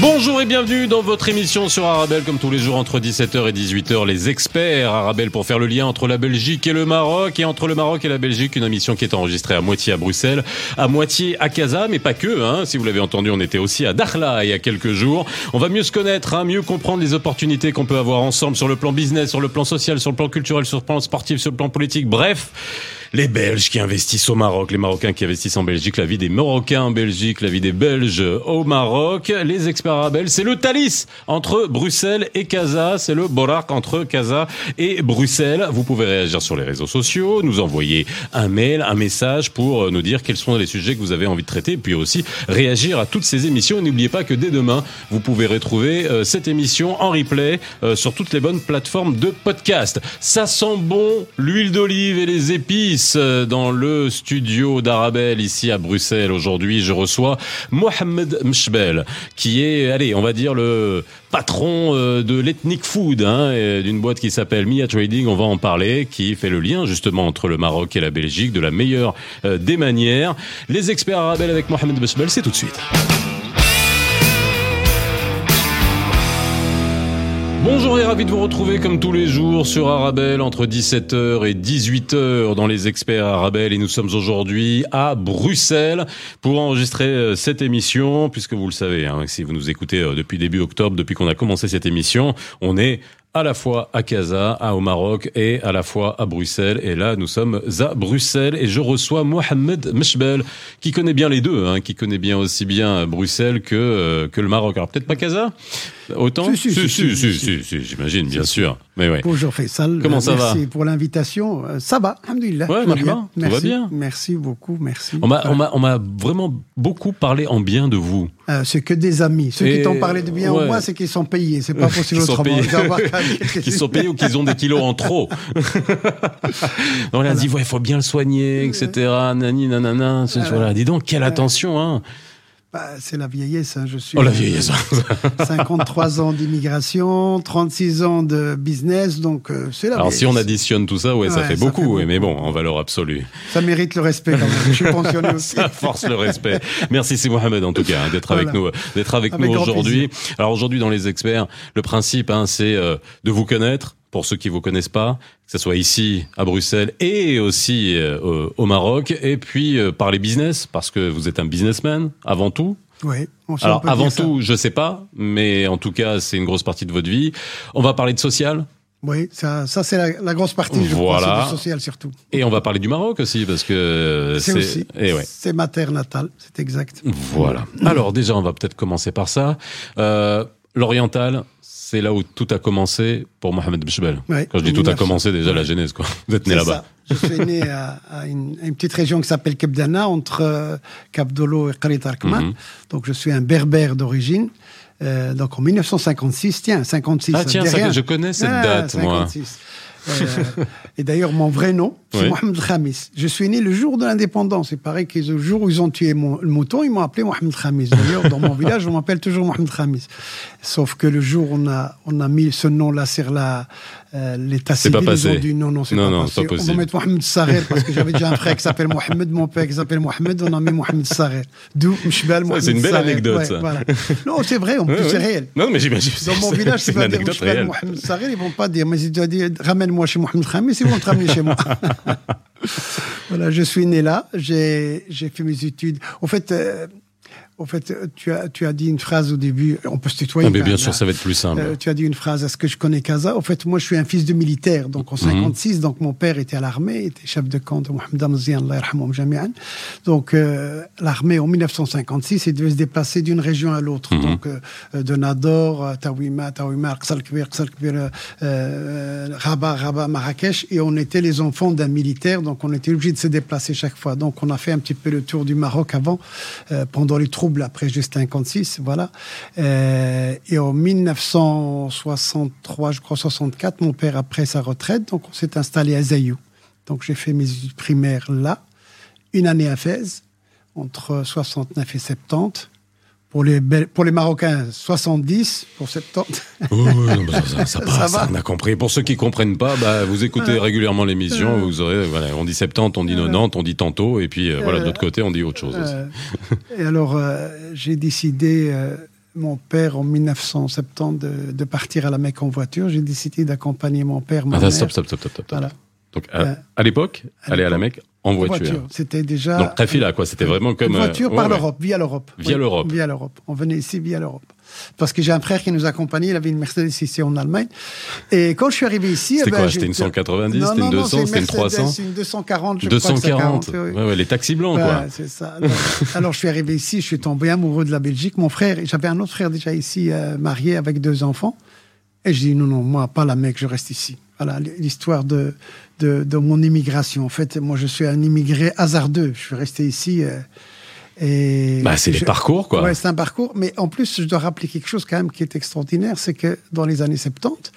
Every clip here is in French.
Bonjour et bienvenue dans votre émission sur Arabelle, comme tous les jours entre 17h et 18h, les experts Arabelle pour faire le lien entre la Belgique et le Maroc, et entre le Maroc et la Belgique, une émission qui est enregistrée à moitié à Bruxelles, à moitié à Casa, mais pas que, hein. si vous l'avez entendu, on était aussi à Dakhla il y a quelques jours. On va mieux se connaître, hein, mieux comprendre les opportunités qu'on peut avoir ensemble sur le plan business, sur le plan social, sur le plan culturel, sur le plan sportif, sur le plan politique, bref les Belges qui investissent au Maroc, les Marocains qui investissent en Belgique, la vie des Marocains en Belgique, la vie des Belges au Maroc, les experts arabes, c'est le Thalys entre Bruxelles et Casa, c'est le Borak entre Casa et Bruxelles. Vous pouvez réagir sur les réseaux sociaux, nous envoyer un mail, un message pour nous dire quels sont les sujets que vous avez envie de traiter, puis aussi réagir à toutes ces émissions. Et n'oubliez pas que dès demain, vous pouvez retrouver euh, cette émission en replay euh, sur toutes les bonnes plateformes de podcast. Ça sent bon l'huile d'olive et les épices dans le studio d'Arabelle ici à Bruxelles. Aujourd'hui, je reçois Mohamed Mshbel, qui est, allez, on va dire le patron euh, de l'Ethnic Food, hein, d'une boîte qui s'appelle Mia Trading, on va en parler, qui fait le lien justement entre le Maroc et la Belgique de la meilleure euh, des manières. Les experts Arabelle avec Mohamed Mshbel, c'est tout de suite. Bonjour et ravi de vous retrouver comme tous les jours sur Arabelle entre 17h et 18h dans les experts Arabelle et nous sommes aujourd'hui à Bruxelles pour enregistrer euh, cette émission puisque vous le savez, hein, si vous nous écoutez euh, depuis début octobre, depuis qu'on a commencé cette émission, on est à la fois à Casa, au Maroc et à la fois à Bruxelles. Et là, nous sommes à Bruxelles et je reçois Mohamed Meshbel, qui connaît bien les deux, hein, qui connaît bien aussi bien Bruxelles que, euh, que le Maroc. Alors peut-être pas Casa Autant Si, si, si, si, j'imagine, bien sûr. Mais ouais. Bonjour Faisal. Comment ça va Merci pour l'invitation. Euh, ça va, alhamdoulilah. Ouais, tout bien. Tout va bien. Merci beaucoup, merci. On m'a, on m'a, on m'a vraiment beaucoup parlé en bien de vous. Euh, c'est que des amis. Ceux qui t'ont parlé de bien ouais. en moi, c'est qu'ils sont payés. C'est pas possible autrement. payés. qui sont payés ou qu'ils ont des kilos en trop. on a dit, ouais, il faut bien le soigner, etc. Nani, nanana. Voilà. Dis donc, quelle attention, hein. Bah, c'est la vieillesse. Hein. Je suis Oh, la vieillesse. 53 ans d'immigration, 36 ans de business, donc euh, c'est la Alors vieillesse. si on additionne tout ça, ouais, ça fait ça beaucoup, fait ouais, mais bon, en valeur absolue. Ça mérite le respect quand même. Je suis pensionné aussi. Ça force le respect. Merci c'est Mohamed en tout cas hein, d'être avec nous, d'être avec, Avec nous grand aujourd'hui. Alors aujourd'hui dans les experts, le principe hein, c'est euh, de vous connaître pour ceux qui vous connaissent pas, que ce soit ici à Bruxelles et aussi euh, au- Maroc, et puis euh, parler business parce que vous êtes un businessman avant tout. Oui. on- si on Alors avant dire ça. tout, je sais pas, mais en tout cas c'est une grosse partie de votre vie. On va parler de social. Oui, ça, ça c'est la, la grosse partie, je crois, Voilà. c'est du social surtout. Et on va parler du Maroc aussi parce que C'est aussi. Et ouais. C'est ma terre natale, c'est exact. Voilà. Alors déjà, on va peut-être commencer par ça. Euh, L'oriental, c'est là où tout a commencé pour Mohamed. Ouais, Quand je dis tout a 1900. commencé, déjà la genèse, quoi. Vous êtes né là-bas. Je suis né à, à une, à une petite région qui s'appelle Kebdana, entre euh, Cap Dolo et Qarit Arkman. Mhm. Donc je suis un berbère d'origine. Euh, donc en 1956, tiens, 56. Ah tiens, ça, je connais cette Ah, date, moi. 56. Euh, et d'ailleurs, mon vrai nom, c'est Oui. Mohamed Khamis. Je suis né le jour de l'indépendance. Il paraît que le jour où ils ont tué mon, le mouton, ils m'ont appelé Mohamed Khamis. D'ailleurs, dans mon village, on m'appelle toujours Mohamed Khamis. Sauf que le jour où on a, on a mis ce nom-là sur la, euh, l'état civil, pas ils ont passé. dit non, non, c'est pas non, passé. pas On possible. va mettre Mohamed Sarer parce que j'avais déjà un frère qui s'appelle Mohamed, mon père qui s'appelle Mohamed, on a mis Mohamed Sarer. D'où Mshbal Mohamed c'est une belle anecdote, Ouais, ça. voilà. Non, c'est vrai, en plus, Ouais, c'est réel. Non, mais j'imagine. Dans mon village, c'est une dire anecdote Mshbal réelle. Mohamed Sarer, ils vont pas dire, mais si tu dire ramène-moi chez Mohamed Khamis, ils vont te ramener chez moi. voilà, je suis né là, j'ai j'ai fait mes études. En fait, euh, en fait, tu as, tu as dit une phrase au début, on peut se tutoyer. Ah, mais bien même, sûr, là. ça va être plus simple. Euh, tu as dit une phrase, est-ce que je connais Casa? En fait, moi, je suis un fils de militaire. Donc, Mhm. en 56, donc mon père était à l'armée, il était chef de camp de Mohamed Amzian, Allah yarhamoum jami'an. Donc, euh, l'armée, en 1956, il devait se déplacer d'une région à l'autre. Mhm. Donc, euh, de Nador, euh, Tawima, Tawima, Qsal Kbir, Qsal Kbir, euh, euh, Rabat, Rabat, Marrakech. Et on était les enfants d'un militaire, donc on était obligé de se déplacer chaque fois. Donc, on a fait un petit peu le tour du Maroc avant, euh, pendant les après juste 56, voilà. Euh, et en 1963, je crois 64, mon père a pris sa retraite, donc on s'est installé à Zayou. Donc j'ai fait mes études primaires là, une année à Fès, entre 69 et 70, Pour les, pour les Marocains, 70 pour 70. ça, ça, passe, on a compris. Pour ceux qui comprennent pas, bah, vous écoutez régulièrement l'émission, vous aurez, voilà, on dit 70, on dit 90, on dit tantôt, et puis voilà, de l'autre côté, on dit autre chose aussi. et alors, j'ai décidé mon père en 1970 de, de, partir à la Mecque en voiture. J'ai décidé d'accompagner mon père. Ma ah, stop, stop, stop, stop, stop. Voilà. Donc, à, euh, à l'époque, aller à la Mecque en voiture. voiture. C'était déjà. Donc, très là, quoi. C'était vraiment comme. Une voiture euh, par l'Europe, via l'Europe. Via l'Europe. Via l'Europe. On venait ici via l'Europe. Parce que j'ai un frère qui nous accompagnait, il avait une Mercedes ici en Allemagne. Et quand je suis arrivé ici. C'était eh ben, quoi C'était une 190 C'était une 200 C'était une 300 C'est une 240, je 240. Crois ouais, ouais, les taxis blancs, quoi. c'est ça. Alors, je suis arrivé ici, je suis tombé amoureux de la Belgique. Mon frère, j'avais un autre frère déjà ici, euh, marié avec deux enfants. Et je dis non, non, moi, pas la mec, je reste ici. Voilà l'histoire de, de, de, mon immigration. En fait, moi, je suis un immigré hasardeux. Je suis resté ici. Euh, et bah, c'est les parcours, quoi. Ouais, c'est un parcours. Mais en plus, je dois rappeler quelque chose quand même qui est extraordinaire, c'est que dans les années 70,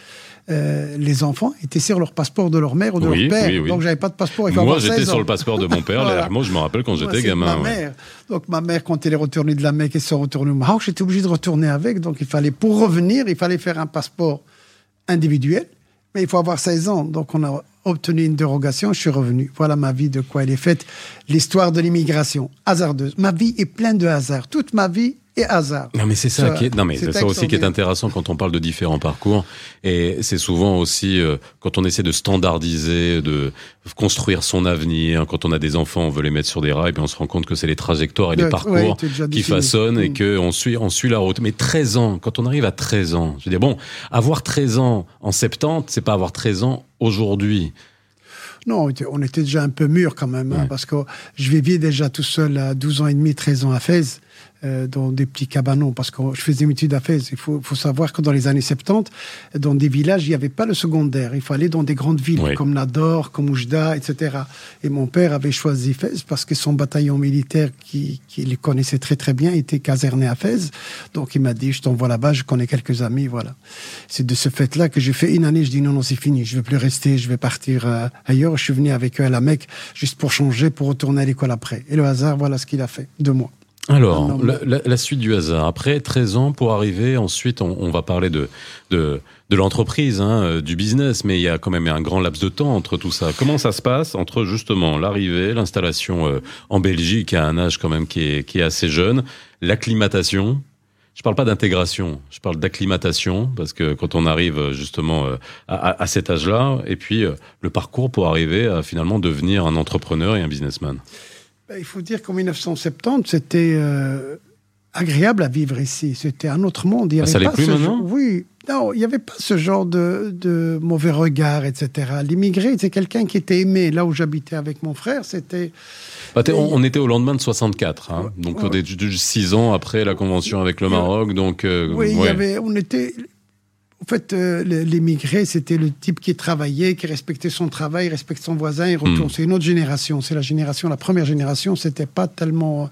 euh, les enfants étaient sur leur passeport de leur mère ou de leur père. Oui, oui. Donc, j'avais pas de passeport. Moi, j'étais sur le passeport de mon père. voilà. Moi, je me rappelle quand j'étais gamin. Ma mère. Donc, ma mère, quand elle est retournée de la Mecque et sont retournée au Maroc, j'étais obligé de retourner avec. Donc, il fallait, pour revenir, il fallait faire un passeport individuel. Mais il faut avoir 16 ans. Donc, on a obtenu une dérogation, je suis revenu. Voilà ma vie, de quoi elle est faite. L'histoire de l'immigration, hasardeuse. Ma vie est pleine de hasard. Toute ma vie et hasard. Non mais c'est ça, qui est, non mais c'est ça aussi qui est intéressant quand on parle de différents parcours et c'est souvent aussi euh, quand on essaie de standardiser, de construire son avenir, quand on a des enfants, on veut les mettre sur des rails, puis on se rend compte que c'est les trajectoires et les parcours qui façonnent et mm. que on suit on suit la route. Mais 13 ans, quand on arrive à 13 ans, je veux dire bon, avoir 13 ans en 70, c'est pas avoir 13 ans aujourd'hui. Non, on était déjà un peu mûr quand même, hein, parce que je vivais déjà tout seul à 12 ans et demi, 13 ans à Fès. Euh, dans des petits cabanons, parce que je faisais une étude à Fès. Il faut, faut, savoir que dans les années 70, dans des villages, il n'y avait pas le secondaire. Il fallait dans des grandes villes comme Nador, comme Oujda, etc. Et mon père avait choisi Fès parce que son bataillon militaire, qui, qui le connaissait très très bien, était caserné à Fès. Donc il m'a dit, je t'envoie là-bas, je connais quelques amis, voilà. C'est de ce fait-là que j'ai fait une année, je dis non, non, c'est fini, je ne veux plus rester, je vais partir euh, ailleurs. Je suis venu avec eux à la Mecque, juste pour changer, pour retourner à l'école après. Et le hasard, voilà ce qu'il a fait, de moi. Alors, la, suite du hasard. Après 13 ans pour arriver, ensuite, on, va parler de, de, de l'entreprise, hein, euh, du business, mais il y a quand même un grand laps de temps entre tout ça. Comment ça se passe entre justement l'arrivée, l'installation euh, en Belgique à un âge quand même qui est, qui est assez jeune, l'acclimatation? Je parle pas d'intégration, je parle d'acclimatation, parce que quand on arrive justement euh, à, à cet âge-là, et puis le parcours pour arriver à finalement devenir un entrepreneur et un businessman. Ben, il faut dire qu'en 1970, c'était euh, agréable à vivre ici. C'était un autre monde. Il y ah, avait ça pas plus maintenant Oui. Non, il n'y avait pas ce genre de, de mauvais regard, etc. L'immigré, c'est quelqu'un qui était aimé. Là où j'habitais avec mon frère, c'était... Bah, on, était au lendemain de 64, hein. donc ouais. six ans après la convention avec le Maroc. Donc, euh, oui, il y avait, on était, en fait, euh, l'émigré, c'était le type qui travaillait, qui respectait son travail, respectait son voisin et retourne. Hmm. C'est une autre génération. C'est la génération, la première génération, c'était pas tellement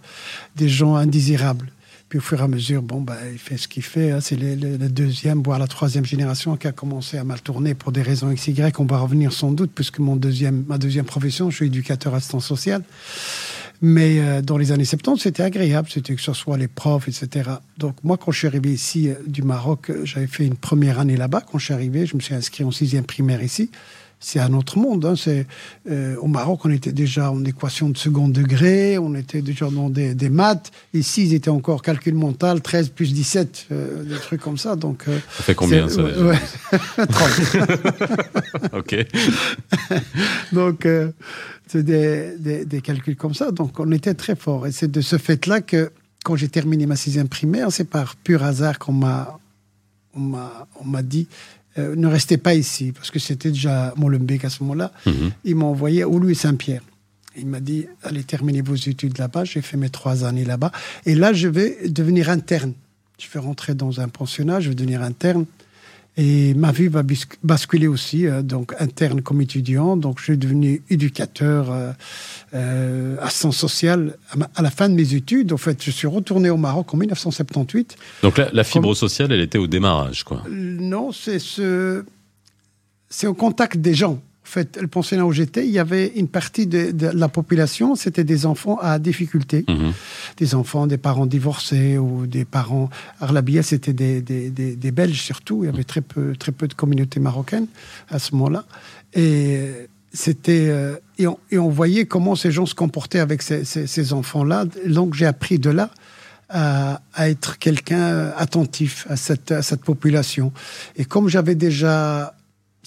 des gens indésirables. Puis au fur et à mesure, bon, bah, il fait ce qu'il fait. Hein. C'est la deuxième, voire la troisième génération qui a commencé à mal tourner pour des raisons XY. On va revenir sans doute, puisque mon deuxième, ma deuxième profession, je suis éducateur assistant social. Mais euh, dans les années 70, c'était agréable, c'était que ce soit les profs, etc. Donc moi, quand je suis arrivé ici euh, du Maroc, euh, j'avais fait une première année là-bas. Quand je suis arrivé, je me suis inscrit en sixième primaire ici. C'est un autre monde. Hein. C'est, au Maroc, on était déjà en équation de second degré, on était déjà dans des, des maths. Ici, ils étaient encore calcul mental, 13 plus 17, des trucs comme ça. Donc, ça fait combien ça ouais, 30. ok. Donc c'est des, des, calculs comme ça. Donc on était très fort. Et c'est de ce fait-là que quand j'ai terminé ma sixième primaire, c'est par pur hasard qu'on m'a on m'a dit euh, ne restez pas ici parce que c'était déjà Molenbeek à ce moment-là. Mhm. Il m'a envoyé au Louis Saint-Pierre. Il m'a dit allez terminer vos études là-bas. J'ai fait mes trois années là-bas et là je vais devenir interne. Je vais rentrer dans un pensionnat, je vais devenir interne. Et ma vie va basculer aussi, euh, donc interne comme étudiant. Donc, je suis devenu éducateur, euh, euh assistant social à, la fin de mes études. En fait, je suis retourné au Maroc en 1978. Donc, la, fibre sociale, elle était au démarrage, quoi Non, c'est ce, c'est au contact des gens. En fait, le pensionnat où j'étais, il y avait une partie de, la population, c'était des enfants à difficulté. Mhm. Des enfants, des parents divorcés ou des parents. Arlabia, c'était des, des, des, Belges surtout. Il y avait très peu, très peu de communautés marocaines à ce moment-là. Et c'était. Euh, et, on, voyait comment ces gens se comportaient avec ces, ces, enfants-là. Donc j'ai appris de là. À, à, être quelqu'un attentif à cette, à cette population. Et comme j'avais déjà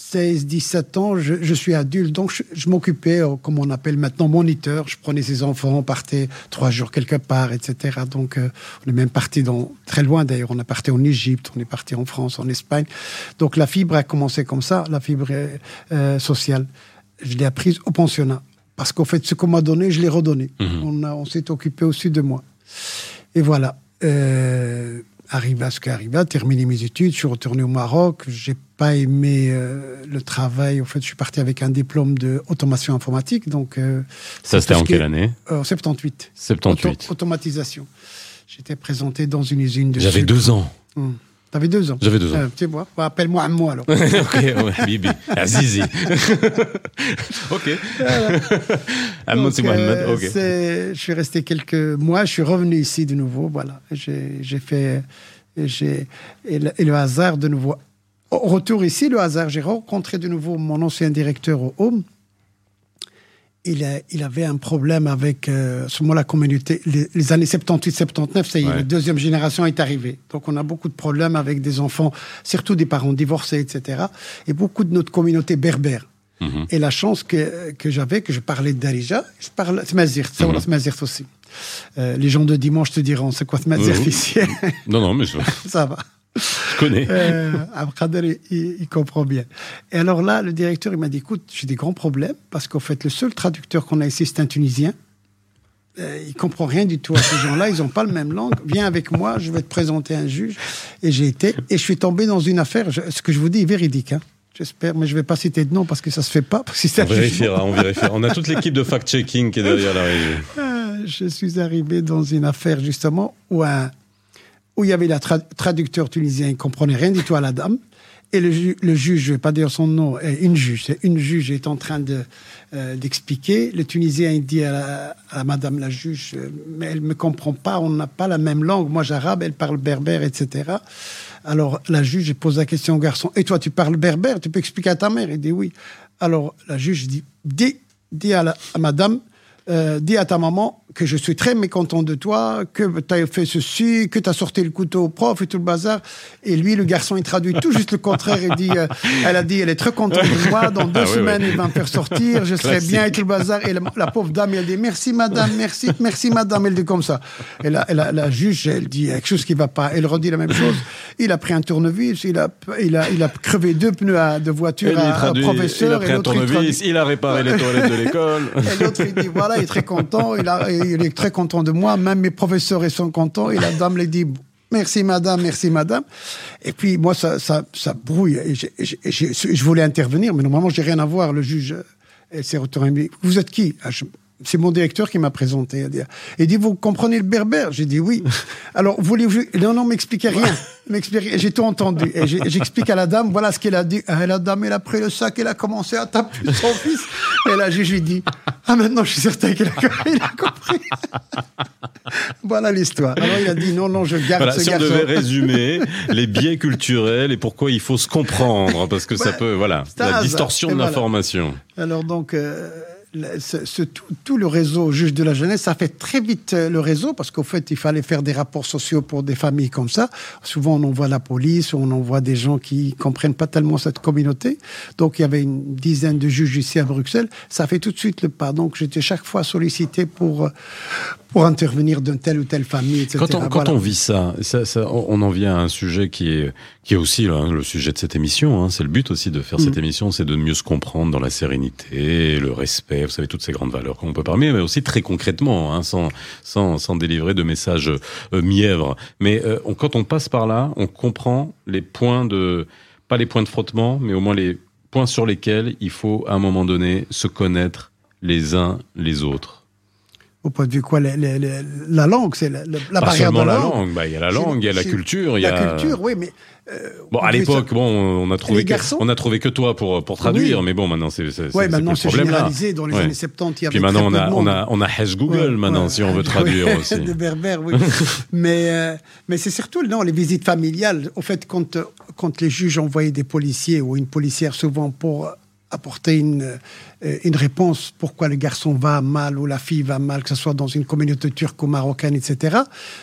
16, 17 ans, je, suis adulte, donc je, m'occupais, euh, comme on appelle maintenant, moniteur. Je prenais ses enfants, on partait trois jours quelque part, etc. Donc, euh, on est même parti dans, très loin d'ailleurs. On est parti en Égypte, on est parti en France, en Espagne. Donc, la fibre a commencé comme ça, la fibre euh, sociale. Je l'ai apprise au pensionnat. Parce qu'en fait, ce qu'on m'a donné, je l'ai redonné. Mhm. On, on s'est occupé aussi de moi. Et voilà. Euh, arrive à ce qui arriva, terminé mes études, je suis retourné au Maroc. J'ai pas aimé euh, le travail. En fait, je suis parti avec un diplôme de automation informatique. Donc, euh, ça c'était en quelle année En 78. 78. automatisation. J'étais présenté dans une usine de. J'avais deux ans. Hum. T'avais deux ans. J'avais deux ans. Euh, tu vois, appelle-moi à moi alors. ok, Bibi. Azizi. ok. Ahmed, c'est Mohamed. Ok. Je suis resté quelques mois, je suis revenu ici de nouveau. Voilà. J'ai fait. Et, et le hasard de nouveau. Au retour ici, le hasard, j'ai rencontré de nouveau mon ancien directeur au Home il, avait un problème avec euh, ce la communauté. Les, années 78-79, ça y est, la deuxième génération est arrivée. Donc on a beaucoup de problèmes avec des enfants, surtout des parents divorcés, etc. Et beaucoup de notre communauté berbère. Mhm. Et la chance que, que j'avais, que je parlais de Darija, je parle Tmazirt, ça mm -hmm. aussi. Euh, les gens de dimanche te diront, c'est quoi Tmazirt ici? Non, non, mais ça va. Je connais. Euh, il, comprend bien. Et alors là, le directeur, il m'a dit, écoute, j'ai des grands problèmes parce qu'en fait, le seul traducteur qu'on a ici, c'est un Tunisien. Euh, il comprend rien du tout à ces gens-là, ils n'ont pas le même langue. Viens avec moi, je vais te présenter un juge. Et j'ai été, et je suis tombé dans une affaire, ce que je vous dis est véridique. Hein. J'espère, mais je ne vais pas citer de nom parce que ça ne se fait pas. on vérifiera, on vérifiera. On a toute l'équipe de fact-checking qui est derrière la régie. Euh, je suis arrivé dans une affaire justement où un, où il y avait le traducteur tunisien, il comprenait rien du tout à la dame. Et le, juge, je ne vais pas dire son nom, une juge, une juge est en train de, euh, d'expliquer. Le Tunisien, il dit à, madame la juge, euh, mais elle ne me comprend pas, on n'a pas la même langue. Moi, j'arabe, elle parle berbère, etc. Alors, la juge pose la question au garçon, et toi, tu parles berbère, tu peux expliquer à ta mère Il dit oui. Alors, la juge dit, dis, à, à madame, euh, dis à ta maman que je suis très mécontent de toi, que tu as fait ceci, que tu as sorti le couteau au prof et tout le bazar. Et lui, le garçon, il traduit tout juste le contraire. Il dit, euh, elle a dit, elle est très contente de moi. Dans deux ah semaines, il va me faire sortir. Je serai bien et tout le bazar. Et la, pauvre dame, elle dit, merci madame, merci, merci madame. Elle dit comme ça. Et la, la, juge, elle dit quelque chose qui va pas. Elle redit la même chose. Il a pris un tournevis, il a, il a, il a crevé deux pneus de voiture à, un professeur. Il a pris un tournevis, il, a réparé les toilettes de l'école. Et l'autre, il dit, voilà, il est très content. Il est très content de moi, même mes professeurs sont contents, et la dame lui dit Merci madame, merci madame. Et puis moi, ça, ça, brouille. Je voulais intervenir, mais normalement, j'ai rien à voir. Le juge s'est retourné. Vous êtes qui? Ah, c'est mon directeur qui m'a présenté. Il dit, vous comprenez le berbère? J'ai dit oui. Alors, voulez-vous... Non, non, m'expliquez rien. J'ai tout entendu. Et j'explique à la dame, voilà ce qu'elle a dit. Et la dame, elle a pris le sac, elle a commencé à taper son fils. Et là, je lui dis, ah, maintenant, je suis certain qu'il a, compris. voilà l'histoire. Alors, il a dit, non, non, je garde voilà, ce si on devait résumer les biais culturels et pourquoi il faut se comprendre, parce que ça peut, voilà, la distorsion de l'information. Alors, donc... Euh, ce, tout, le réseau juge de la jeunesse, ça fait très vite euh, le réseau parce qu'au fait, il fallait faire des rapports sociaux pour des familles comme ça. Souvent, on envoie la police, on envoie des gens qui comprennent pas tellement cette communauté. Donc, il y avait une dizaine de juges ici à Bruxelles. Ça fait tout de suite le pas. Donc, j'étais chaque fois sollicité pour, euh, pour intervenir d'une telle ou telle famille, etc. Quand on, quand on vit ça, ça, on en vient à un sujet qui est, qui est aussi le sujet de cette émission. Hein. C'est le but aussi de faire cette mm. émission, c'est de mieux se comprendre dans la sérénité, le respect, vous savez, toutes ces grandes valeurs qu'on peut parler, mais aussi très concrètement, hein, sans, sans, sans délivrer de messages euh, mièvres. Mais euh, quand on passe par là, on comprend les points de, pas les points de frottement, mais au moins les points sur lesquels il faut, à un moment donné, se connaître les uns les autres au point de vue quoi, la langue, c'est la, la barrière de la, la langue. Bah, il y a la langue, il y a la culture, il y a la culture, oui, mais bon, à l'époque, bon, on a trouvé que, on a trouvé que toi pour pour traduire, mais bon, maintenant c'est c'est ouais, maintenant c'est généralisé. Dans les années 70, il y Puis maintenant on a, on a on a Hash Google maintenant si on veut traduire aussi. De berbère, oui. mais euh, mais c'est surtout non les visites familiales. Au fait, quand quand les juges envoyaient des policiers ou une policière souvent pour apporter une, euh, une réponse pourquoi le garçon va mal ou la fille va mal, que ce soit dans une communauté turque ou marocaine, etc.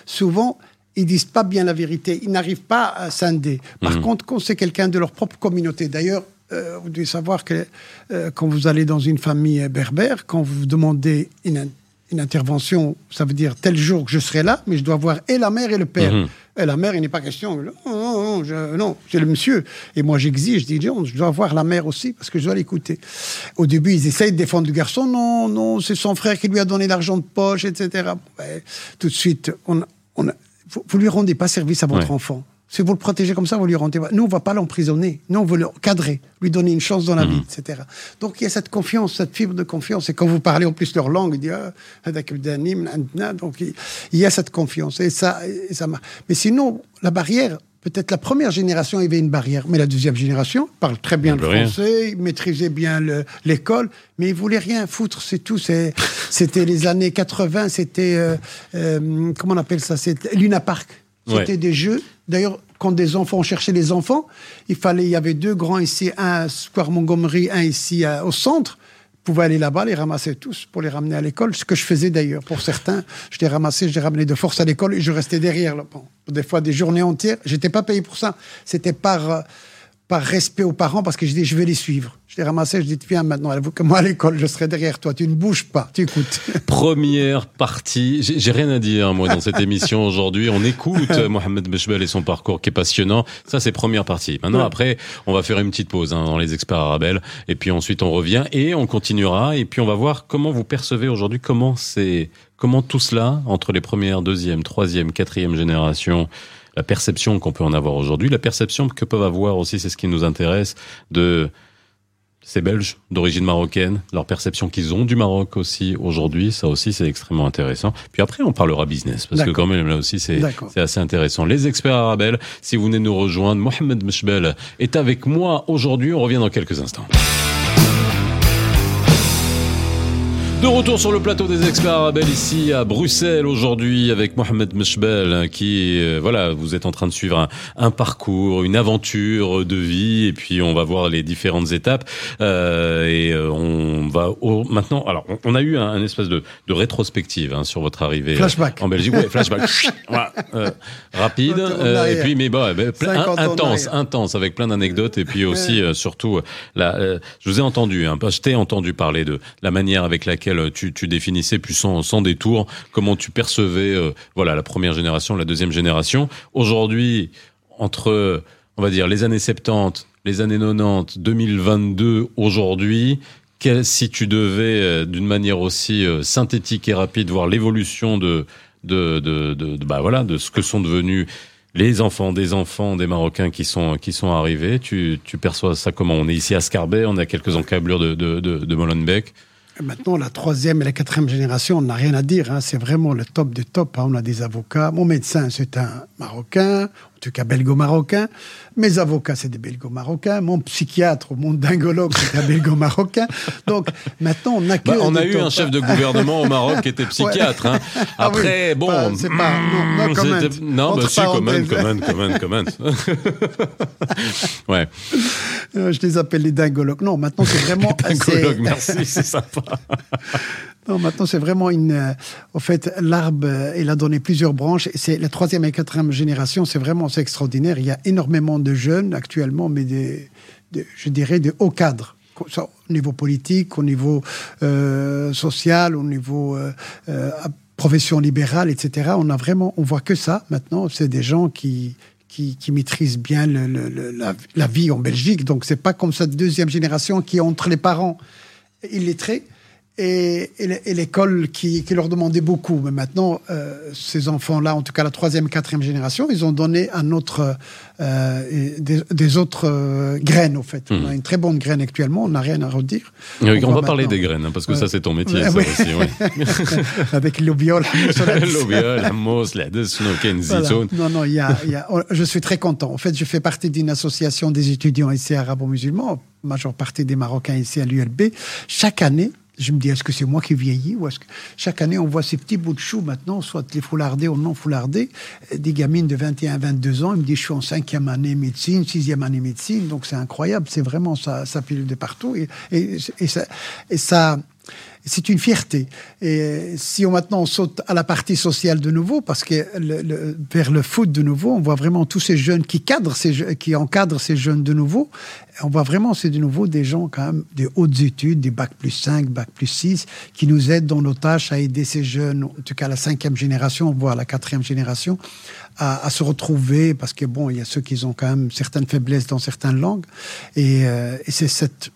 Souvent, ils disent pas bien la vérité, ils n'arrivent pas à scinder. Par mhm. contre, quand c'est quelqu'un de leur propre communauté, d'ailleurs, euh, vous devez savoir que euh, quand vous allez dans une famille berbère, quand vous demandez une, une, intervention, ça veut dire tel jour que je serai là, mais je dois voir et la mère et le père. Mhm. Et la mère, il n'est pas question. Non, non, c'est le monsieur. Et moi, j'exige, je dis, je dois voir la mère aussi parce que je dois l'écouter. Au début, ils essayent de défendre le garçon. Non, non, c'est son frère qui lui a donné l'argent de poche, etc. tout de suite, on, on vous, ne lui rendez pas service à votre enfant. Si vous le protégez comme ça, vous lui rendez pas. Nous, on va pas l'emprisonner. Nous, on veut le cadrer, lui donner une chance dans la mhm. vie, etc. Donc, il y a cette confiance, cette fibre de confiance. Et quand vous parlez en plus leur langue, il dit, ah, donc il y a cette confiance. Et ça, ça marche. Mais sinon, la barrière, peut-être la première génération, il y avait une barrière. Mais la deuxième génération parle très bien le français, maîtrisait bien l'école, mais il voulait rien foutre, c'est tout. C'était les années 80, c'était, euh, euh, comment on appelle ça C'était Luna Park. C'était des jeux. D'ailleurs, quand des enfants cherchaient les enfants, il fallait, il y avait deux grands ici, un à Square Montgomery, un ici au centre pouvais aller là-bas, les ramasser tous pour les ramener à l'école, ce que je faisais d'ailleurs pour certains. Je les ramassais, je les ramenais de force à l'école et je restais derrière. des fois, des journées entières. J'étais pas payé pour ça. C'était par, euh, par respect aux parents parce que je dis, je vais les suivre. Je les ramassais, je dis, viens maintenant, que moi à l'école, je serai derrière toi, tu ne bouges pas, tu écoutes. Première partie, j'ai rien à dire moi dans cette émission aujourd'hui, on écoute Mohamed Bechbel et son parcours qui est passionnant, ça c'est première partie. Maintenant après, on va faire une petite pause hein, dans les experts arabes et puis ensuite on revient et on continuera. Et puis on va voir comment vous percevez aujourd'hui, comment c'est, comment tout cela, entre les premières, deuxième, troisième, quatrième génération, la perception qu'on peut en avoir aujourd'hui, la perception que peuvent avoir aussi, c'est ce qui nous intéresse, de ces Belges d'origine marocaine, leur perception qu'ils ont du Maroc aussi aujourd'hui, ça aussi c'est extrêmement intéressant. Puis après on parlera business parce que quand même là aussi c'est assez intéressant. Les experts arabes, si vous venez nous rejoindre, Mohamed Meshbel est avec moi aujourd'hui. On revient dans quelques instants. De retour sur le plateau des experts Arabel ici à Bruxelles aujourd'hui avec Mohamed Meshbel qui, euh, voilà, vous êtes en train de suivre un, parcours, une aventure de vie et puis on va voir les différentes étapes euh, et euh, on va maintenant. Alors, on, a eu un, espèce de, de rétrospective hein, sur votre arrivée flashback. en Belgique. Ouais, flashback. rapide et puis mais bon, intense, intense avec plein d'anecdotes et puis aussi surtout là, je vous ai entendu, hein, je t'ai entendu parler de la manière avec laquelle tu, définissais plus sans, sans détour comment tu percevais euh, voilà la première génération, la deuxième génération. Aujourd'hui, entre on va dire les années 70, les années 90, 2022, aujourd'hui, si tu devais euh, d'une manière aussi euh, synthétique et rapide voir l'évolution de de, de, bah voilà de ce que sont devenus les enfants des enfants des Marocains qui sont qui sont arrivés, tu, perçois ça comment? On est ici à Scarbet, on a quelques encablures de, de, de Molenbeek. Maintenant, la troisième et la quatrième génération, on n'a rien à dire. Hein. C'est vraiment le top du top. Hein. On a des avocats. Mon médecin, c'est un Marocain tout cas belgo-marocain. Mes avocats, c'est des belgo-marocains. Mon psychiatre, mon dingologue, c'est un belgo-marocain. Donc maintenant, on a que. Bah, on a eu un chef de gouvernement au Maroc qui était psychiatre. Hein. Ah Après, bon. Bah, c'est pas. Non, non, non bah, si, quand même, quand même, quand même, ouais. Euh, je les appelle les dingologues. Non, maintenant, c'est vraiment. Dingologue, merci, c'est sympa. Non, maintenant, c'est vraiment une. Euh, au fait, l'arbre, euh, il a donné plusieurs branches. C'est la troisième et quatrième génération, c'est vraiment c'est extraordinaire. Il y a énormément de jeunes actuellement, mais des, je dirais de hauts cadres. Au niveau politique, au niveau euh, social, au niveau profession libérale, etc. On a vraiment, on voit que ça maintenant. C'est des gens qui, qui, maîtrisent bien la, la, vie en Belgique. Donc c'est pas comme cette deuxième génération qui est entre les parents illettrés et, et l'école qui, qui, leur demandait beaucoup. Mais maintenant, euh, ces enfants-là, en tout cas la troisième, quatrième génération, ils ont donné un autre, euh, des, des, autres euh, graines, au fait. On a une très bonne graine actuellement, on n'a rien à redire. on, on va, parler des graines, hein, parce que ça, c'est ton métier, ça aussi. Oui. Avec l'obiol, l'obiol, la mousse, la voilà. Non, non, il y a, y a, oh, je suis très content. En fait, je fais partie d'une association des étudiants ici arabo-musulmans, majeure partie des Marocains ici à l'ULB. Chaque année, je me dis, est-ce que c'est moi qui vieillis ou est-ce que chaque année on voit ces petits bouts de choux maintenant, soit les foulardés ou non foulardés, des gamines de 21, 22 ans, ils me disent, je suis en cinquième année médecine, sixième année médecine, donc c'est incroyable, c'est vraiment ça, ça pile de partout et, et, et ça, et ça c'est une fierté. Et si on maintenant on saute à la partie sociale de nouveau, parce que vers le foot de nouveau, on voit vraiment tous ces jeunes qui cadrent, qui encadrent ces jeunes de nouveau. On voit vraiment, c'est de nouveau des gens quand même des hautes études, des bac plus 5, bac plus 6, qui nous aident dans nos tâches à aider ces jeunes, en tout cas la cinquième génération, voire la quatrième génération, à, se retrouver, parce que bon, il y a ceux qui ont quand même certaines faiblesses dans certaines langues. Et, euh, et c'est cette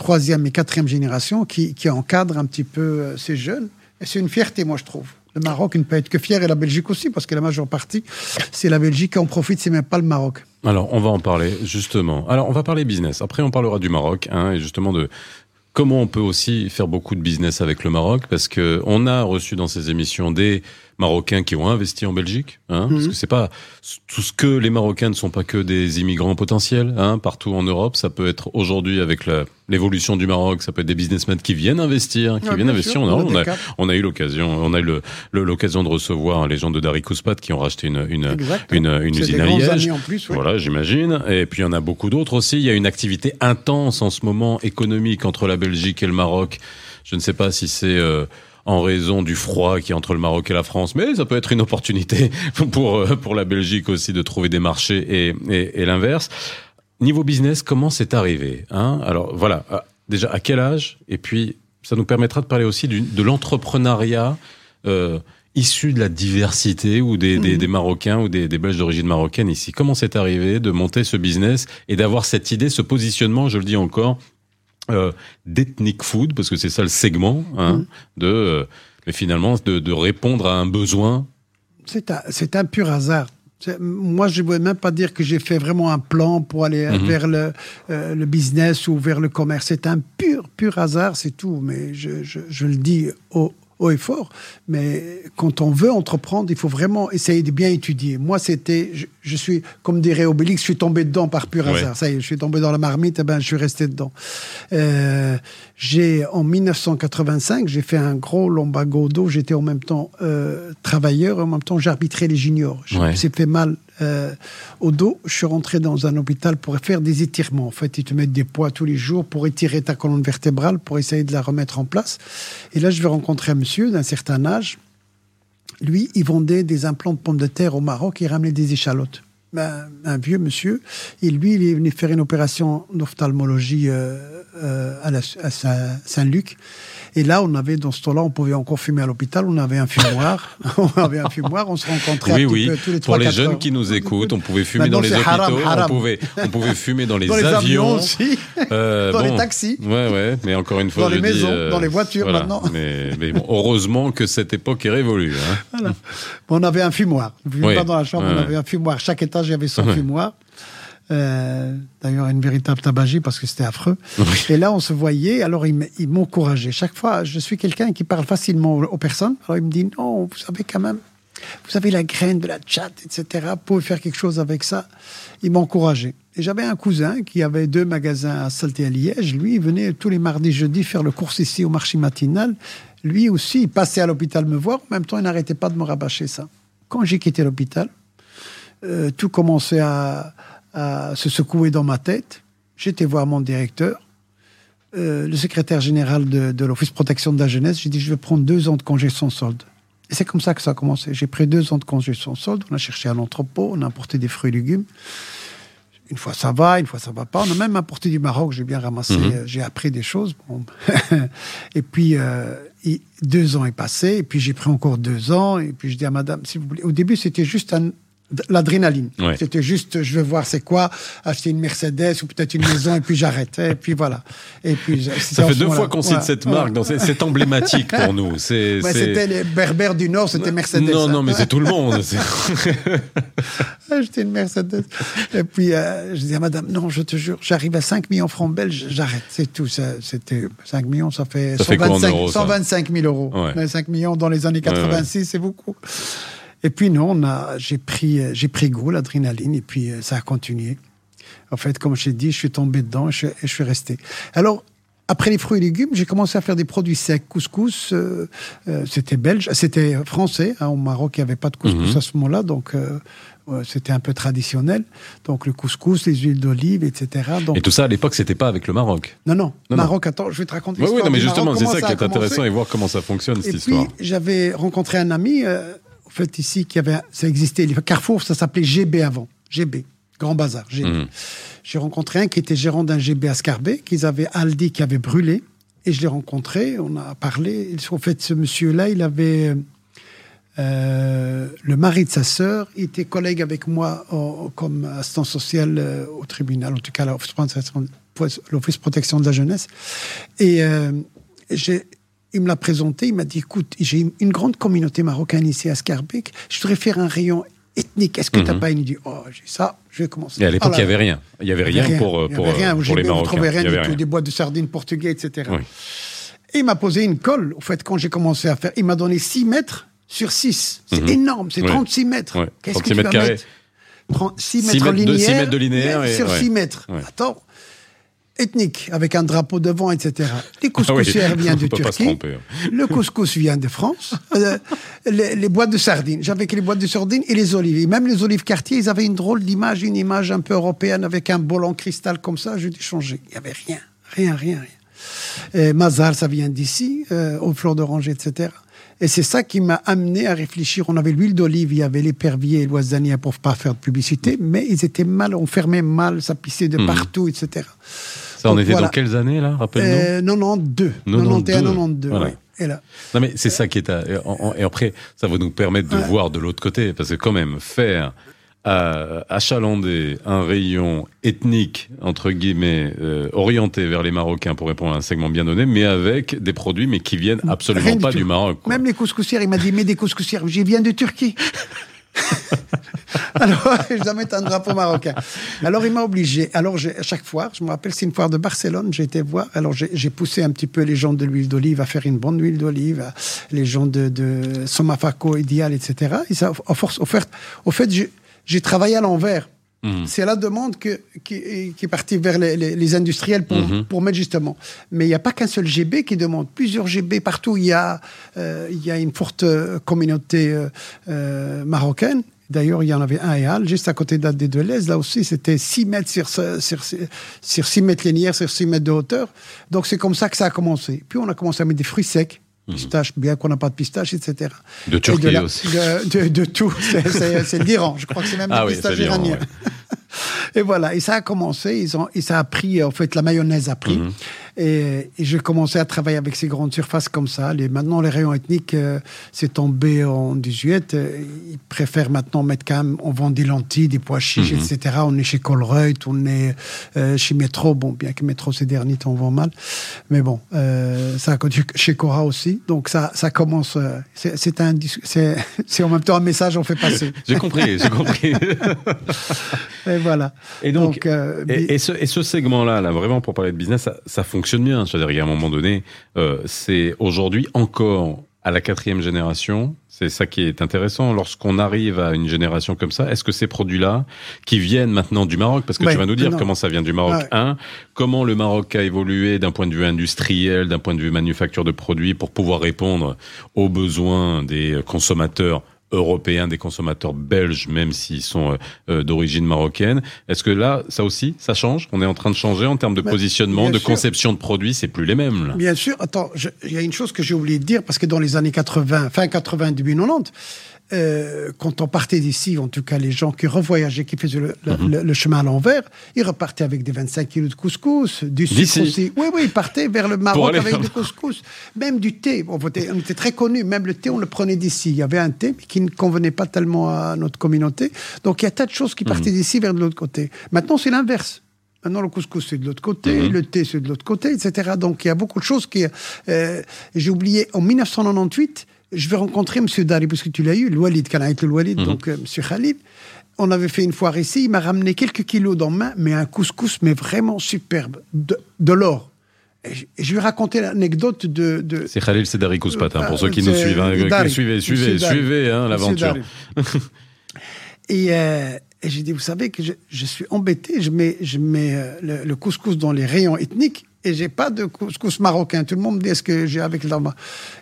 troisième et quatrième génération qui, qui encadre un petit peu euh, ces jeunes. Et c'est une fierté, moi, je trouve. Le Maroc ne peut être que fier et la Belgique aussi, parce que la majeure partie, c'est la Belgique qui en profite, c'est même pas le Maroc. Alors, on va en parler, justement. Alors, on va parler business. Après, on parlera du Maroc, hein, et justement de comment on peut aussi faire beaucoup de business avec le Maroc, parce que on a reçu dans ces émissions des Marocains qui ont investi en Belgique, hein, parce mhm. que c'est pas tout ce que les Marocains ne sont pas que des immigrants potentiels, hein, partout en Europe. Ça peut être aujourd'hui avec l'évolution du Maroc, ça peut être des businessmen qui viennent investir, qui viennent investir. on, a, on, a, eu l'occasion, on a eu l'occasion de recevoir les gens de Dari Kouspat qui ont racheté une une une, une usine à Liège. Plus, Voilà, j'imagine. Et puis il y en a beaucoup d'autres aussi. Il y a une activité intense en ce moment économique entre la Belgique et le Maroc. Je ne sais pas si c'est euh, en raison du froid qui est entre le Maroc et la France, mais ça peut être une opportunité pour euh, pour la Belgique aussi de trouver des marchés et, et, et l'inverse. Niveau business, comment c'est arrivé hein? Alors voilà, euh, déjà à quel âge? Et puis ça nous permettra de parler aussi du, de l'entrepreneuriat euh, issu de la diversité ou des, des, mhm. des Marocains ou des, des Belges d'origine marocaine ici. Comment c'est arrivé de monter ce business et d'avoir cette idée, ce positionnement, je le dis encore, euh, d'ethnic food, parce que c'est ça le segment, hein, mm. de, euh, mais finalement, de, de, répondre à un besoin. C'est un, c'est un pur hasard. Moi, je ne veux même pas dire que j'ai fait vraiment un plan pour aller mm-hmm. vers le, euh, le, business ou vers le commerce. C'est un pur, pur hasard, c'est tout. Mais je, je, je le dis au, haut et fort. Mais quand on veut entreprendre, il faut vraiment essayer de bien étudier. Moi, c'était, je, suis, comme dirait Obélix, je suis tombé dedans par pur hasard. Ça y est, je suis tombé dans la marmite, et eh ben, je suis resté dedans. Euh, j'ai, en 1985, j'ai fait un gros lombago d'eau. J'étais en même temps euh, travailleur, en même temps j'arbitrais les juniors. J'ai fait mal euh, au dos, je suis rentré dans un hôpital pour faire des étirements. En fait, ils te mettent des poids tous les jours pour étirer ta colonne vertébrale, pour essayer de la remettre en place. Et là, je vais rencontrer un monsieur d'un certain âge. Lui, il vendait des implants de pommes de terre au Maroc, il ramenait des échalotes. Ben, un vieux monsieur, et lui, il est venu faire une opération d'ophtalmologie euh, euh, à Saint-Luc. Et là, on avait, dans ce temps-là, on pouvait encore fumer à l'hôpital, on avait un fumoir, on avait un fumoir, on se rencontrait oui, oui. tous les Pour les jeunes qui nous écoutent, on pouvait fumer dans les hôpitaux, On, pouvait, on pouvait fumer dans les, dans les avions. aussi, euh, dans les taxis. Ouais, ouais, mais encore une fois, dans les maisons, euh, dans les voitures maintenant. Mais, mais bon, heureusement que cette époque est révolue. Hein. Voilà. on avait un fumoir. Oui. Pas dans la chambre, on avait un fumoir. Chaque étage, il y avait son fumoir. Euh, d'ailleurs, une véritable tabagie parce que c'était affreux. Et là, on se voyait. Alors, il m'encourageait. Chaque fois, je suis quelqu'un qui parle facilement aux, personnes. Alors, il me dit Non, vous savez quand même, vous avez la graine de la chat, etc. Vous pouvez faire quelque chose avec ça. Il m'encourageait. Et j'avais un cousin qui avait deux magasins à Salté à Liège. Lui, il venait tous les mardis, jeudis faire le course ici au marché matinal. Lui aussi, il passait à l'hôpital me voir. En même temps, il n'arrêtait pas de me rabâcher ça. Quand j'ai quitté l'hôpital, euh, tout commençait à, à se secouer dans ma tête. J'étais voir mon directeur, euh, le secrétaire général de, de l'Office protection de la jeunesse. J'ai dit, je vais prendre deux ans de congé sans solde. Et c'est comme ça que ça a commencé. J'ai pris deux ans de congé sans solde. On a cherché un entrepôt, on a apporté des fruits et légumes. Une fois ça va, une fois ça va pas. On a même apporté du Maroc, j'ai bien ramassé, mhm. euh, j'ai appris des choses. Bon. et puis, euh, deux ans est passé, et puis j'ai pris encore deux ans, et puis je dis à madame, si vous voulez, au début c'était juste un, l'adrénaline. Ouais. C'était juste, je veux voir c'est quoi, acheter une Mercedes ou peut-être une maison et puis j'arrête. Et puis voilà. Et puis Ça fait deux fois qu'on cite Ouais, cette marque. C'est emblématique pour nous. C'était les Berbères du Nord, c'était Mercedes. Non, non, mais c'est tout le monde. J'étais une Mercedes. Et puis, euh, je disais à madame, non, je te jure, j'arrive à 5 millions francs belges, j'arrête, c'est tout. Ça, C'était 5 millions, ça fait, Ça fait quoi en 125, euros, ça? 125 000 euros. Ouais. Mais 5 millions dans les années 86, c'est beaucoup. Et puis, non, j'ai pris, euh, j'ai pris goût, l'adrénaline, et puis euh, ça a continué. En fait, comme je t'ai dit, je suis tombé dedans et je, et je suis resté. Alors, après les fruits et légumes, j'ai commencé à faire des produits secs, couscous. euh, euh, c'était belge, c'était français. hein, au Maroc, il n'y avait pas de couscous Mhm. à ce moment-là, donc euh, c'était un peu traditionnel. Donc le couscous, les huiles d'olive, etc. Donc, Et tout ça à l'époque, c'était pas avec le Maroc. non, non, non. Maroc. Attends, je vais te raconter. Oui, oui, non, mais justement, c'est ça qui est intéressant et voir comment ça fonctionne cette Et histoire. puis, j'avais rencontré un ami, en fait, ici, qui avait, ça existait, Carrefour, ça s'appelait GB avant. GB, Grand Bazar, GB. Mhm. J'ai rencontré un qui était gérant d'un GB à Scarbet, qu'ils avaient Aldi qui avait brûlé. Et je l'ai rencontré, on a parlé. En fait, ce monsieur-là, il avait euh, le mari de sa sœur, il était collègue avec moi comme assistant social euh, au tribunal, en tout cas l'Office protection- l'Office protection de la jeunesse. Et euh, j'ai- il me l'a présenté, il m'a dit, écoute, j'ai une- grande communauté marocaine ici à Scarbeck, je voudrais faire un rayon ethnique. Est-ce que tu n'as Mhm. pas une idée? Oh, j'ai ça, je vais commencer. Et à l'époque, Ah il n'y avait rien. Il n'y avait y rien pour, pour, avait rien. pour les Marocains. trouvez Il rien du tout, rien. des boîtes de sardines portugais, etc. Oui. Et il m'a posé une colle. Au fait, quand j'ai commencé à faire, il m'a donné 6 mètres sur 6. C'est Mhm. énorme, c'est Ouais. 36 mètres. Ouais. Qu'est-ce que 36 tu mètres vas carrés. mettre? 6 mètres mètres de- linéaires, six mètres de linéaire et- sur ouais. 6 mètres. Ouais. Attends. Ethnique, avec un drapeau devant, etc. Les Ah oui, couscoussières viennent de Turquie. tromper. Le couscous vient de France. Euh, les, les boîtes de sardines. J'avais que les boîtes de sardines et les olives. Et même les olives quartier, ils avaient une drôle d'image, une image un peu européenne avec un bol en cristal comme ça. J'ai dû changer. Il n'y avait rien. Rien, rien, rien. Et Mazar, ça vient d'ici, euh, aux fleurs d'oranger, etc. Et c'est ça qui m'a amené à réfléchir. On avait l'huile d'olive, il y avait l'épervier et l'oisanier pour pas faire de publicité, mais ils étaient mal, on fermait mal, ça pissait de Mhm. partout, etc. Ça, on Donc, était voilà. dans quelles années, là Rappelle-nous. Euh, 92. 92. 91, 92. Voilà. oui. Et là. Non, mais c'est ça qui est. à- et après, ça va nous permettre de Ouais. voir de l'autre côté. Parce que, quand même, faire euh, achalander un rayon ethnique, entre guillemets, euh, orienté vers les Marocains pour répondre à un segment bien donné, mais avec des produits, mais qui viennent absolument Rien pas du Maroc. quoi. Même les couscoussières, il m'a dit, mais des couscoussières, j'y viens de Turquie. Alors, je dois mettre un drapeau marocain. Alors, il m'a obligé. Alors, à chaque fois, je me rappelle, c'est une foire de Barcelone, j'ai été voir. Alors, j'ai poussé un petit peu les gens de l'huile d'olive à faire une bonne huile d'olive, à- les gens de, de Somafaco, Ideal, etc. Et ça, à force, au fait, au fait j'ai- travaillé à l'envers. Mhm. C'est la demande que, qui, qui est partie vers les, les- les industriels pour, Mhm. pour mettre justement. Mais il n'y a pas qu'un seul GB qui demande. Plusieurs GB partout. Il y a, euh, il y a une forte euh, communauté euh, marocaine. D'ailleurs, il y en avait un à Halle, juste à côté de D2LES. Là aussi, c'était 6 mètres sur, sur, sur, sur 6 mètres linéaires, sur 6 mètres de hauteur. Donc, c'est comme ça que ça a commencé. Puis, on a commencé à mettre des fruits secs. Pistaches, bien qu'on n'a pas de pistaches, etc. De Et Turquie la- aussi. De, de- de tout. C'est- l'Iran. Je crois que c'est même Ah des oui, pistaches c'est l'Iran, iraniens. ouais. Et voilà, et ça a commencé, ils ont, et ça a pris, en fait, la mayonnaise a pris. Mhm. Et, et j'ai commencé à travailler avec ces grandes surfaces comme ça. Les, maintenant, les rayons ethniques, euh, c'est tombé en 18. euh, ils préfèrent maintenant mettre quand même, on vend des lentilles, des pois chiches, Mhm. etc. On est chez Colruyt, on est euh, chez Métro. Bon, bien que Métro ces derniers temps vend mal. Mais bon, ça a continué chez Cora aussi. Donc ça, ça commence, c'est un, c'est en même temps un message qu'on fait passer. J'ai compris, j'ai compris. Et voilà. Et donc, euh, Et, et ce, et ce segment-là, là, vraiment, pour parler de business, ça, ça fonctionne bien. C'est-à-dire, a un moment donné, euh, c'est aujourd'hui encore à la quatrième génération. C'est ça qui est intéressant. Lorsqu'on arrive à une génération comme ça, est-ce que ces produits-là, qui viennent maintenant du Maroc, parce que Ouais, tu vas nous dire non. comment ça vient du Maroc, Ouais. un, comment le Maroc a évolué d'un point de vue industriel, d'un point de vue manufacture de produits, pour pouvoir répondre aux besoins des consommateurs européens, des consommateurs belges, même s'ils sont euh, euh, d'origine marocaine. Est-ce que là, ça aussi, ça change? On est en train de changer en termes de Bah, positionnement, de sûr. conception de produits, c'est plus les mêmes. Là. Bien sûr, attends, il y a une chose que j'ai oublié de dire, parce que dans les années 80, fin 80, début 90, euh, quand on partait d'ici, en tout cas les gens qui revoyageaient, qui faisaient le, le- Mhm. le- le chemin à l'envers, ils repartaient avec des 25 kilos de couscous, du sucre aussi. Oui, oui, ils partaient vers le Maroc avec du couscous. Même du thé. On était, on était très connus. Même le thé, on le prenait d'ici. Il y avait un thé mais qui ne convenait pas tellement à notre communauté. Donc il y a tas de choses qui partaient d'ici vers de l'autre côté. Maintenant, c'est l'inverse. Maintenant, le couscous, c'est de l'autre côté, Mhm. le thé, c'est de l'autre côté, etc. Donc, il y a beaucoup de choses qui... euh, J'ai oublié, en 1998, je vais rencontrer M. Dari, parce que tu l'as eu, le Walid, le Walid, donc euh, M. Khalid. On avait fait une foire ici, il m'a ramené quelques kilos dans main, mais un couscous, mais vraiment superbe, de, de l'or. Et je, vais raconter l'anecdote de... de C'est Khalil Sedari Kouspat, hein, pour Euh, ceux qui nous suivent. hein, Dari. suivez, suivez, suivez hein, l'aventure. Et, euh, et j'ai dit, vous savez que je, je suis embêté, je mets, je mets euh, le, le couscous dans les rayons ethniques et j'ai pas de couscous marocain. Tout le monde me dit, est-ce que j'ai avec le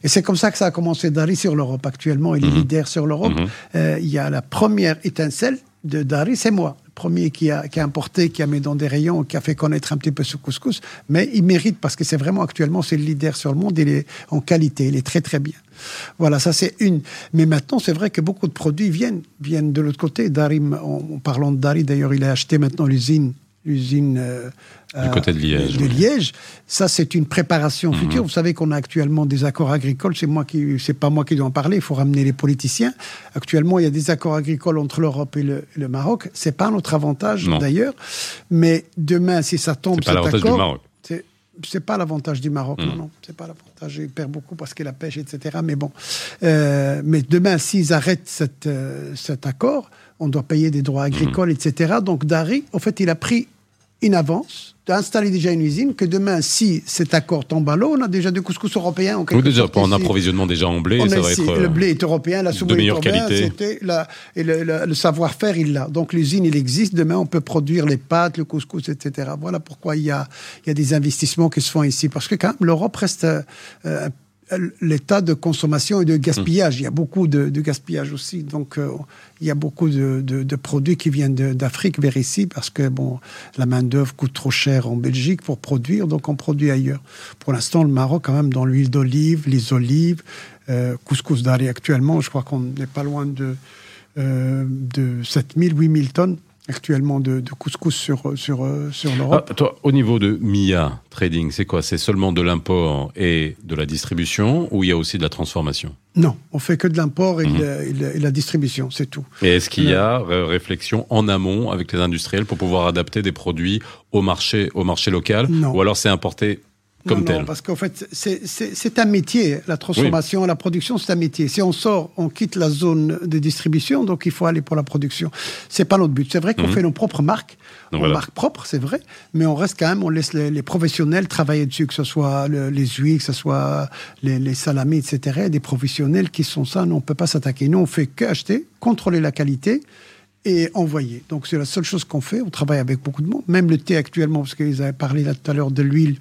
Et c'est comme ça que ça a commencé Dari sur l'Europe. Actuellement, il est leader sur l'Europe. Euh, il y a la première étincelle de Dari, c'est moi. Le premier qui a, qui a importé, qui a mis dans des rayons, qui a fait connaître un petit peu ce couscous. Mais il mérite parce que c'est vraiment actuellement, c'est le leader sur le monde. Il est en qualité, il est très très bien. Voilà, ça c'est une. Mais maintenant, c'est vrai que beaucoup de produits viennent, viennent de l'autre côté. Dari, en, en parlant de Dari, d'ailleurs, il a acheté maintenant l'usine. L'usine euh, Du côté de Liège, De oui. Liège. Ça, c'est une préparation Mhm. future. Vous savez qu'on a actuellement des accords agricoles. C'est moi qui, c'est pas moi qui dois en parler. Il faut ramener les politiciens. Actuellement, il y a des accords agricoles entre l'Europe et le, le Maroc. C'est pas notre avantage d'ailleurs. Mais demain, si ça tombe, cet l'avantage du accord, Maroc. C'est pas l'avantage du Maroc, Mm. non, non, c'est pas l'avantage. Il perd beaucoup parce que la pêche, etc. Mais bon, Euh, mais demain, s'ils arrêtent cette, euh, cet accord, on doit payer des droits agricoles, etc. Donc Dari, en fait, il a pris une avance d'installer déjà une usine que demain, si cet accord tombe à l'eau, on a déjà du couscous européen. En quelque déjà, sorte pour un approvisionnement déjà en blé, ça va être. euh, le blé est européen, la soupe est européenne, la- et le, le- le savoir-faire, il l'a. Donc l'usine, il existe. Demain, on peut produire les pâtes, le couscous, etc. Voilà pourquoi il y a, il y a des investissements qui se font ici. Parce que quand même, l'Europe reste euh, euh, l'état de consommation et de gaspillage. Il y a beaucoup de, de gaspillage aussi. Donc euh, il y a beaucoup de, de- de produits qui viennent d'Afrique vers ici parce que bon, la main-d'œuvre coûte trop cher en Belgique pour produire, donc on produit ailleurs. Pour l'instant, le Maroc, quand même, dans l'huile d'olive, les olives, euh, couscous d'Ari actuellement, je crois qu'on n'est pas loin de, euh, de 7000, 8000 tonnes actuellement de, de couscous sur, sur, euh, sur Ah, l'Europe. toi, au niveau de MIA Trading, c'est quoi? C'est seulement de l'import et de la distribution ou il y a aussi de la transformation? Non, on fait que de l'import et, le- et et la distribution, c'est tout. Et est-ce qu'il y a euh, réflexion en amont avec les industriels pour pouvoir adapter des produits au marché, au marché local? Non. Ou alors c'est importé comme non, tel non, parce qu'en fait, c'est- un métier. La transformation, la production, c'est un métier. Si on sort, on quitte la zone de distribution, donc il faut aller pour la production. C'est pas notre but. C'est vrai qu'on Mhm. fait nos propres marques, nos voilà. marques propres, c'est vrai, mais on reste quand même, on laisse les, les professionnels travailler dessus, que ce soit le- les huiles, que ce soit les, les salamis, etc. Des professionnels qui sont ça, nous, on peut pas s'attaquer. Nous, on fait que acheter, contrôler la qualité et envoyer. Donc c'est la seule chose qu'on fait. On travaille avec beaucoup de monde. Même le thé actuellement, parce qu'ils avaient parlé là tout à l'heure de l'huile.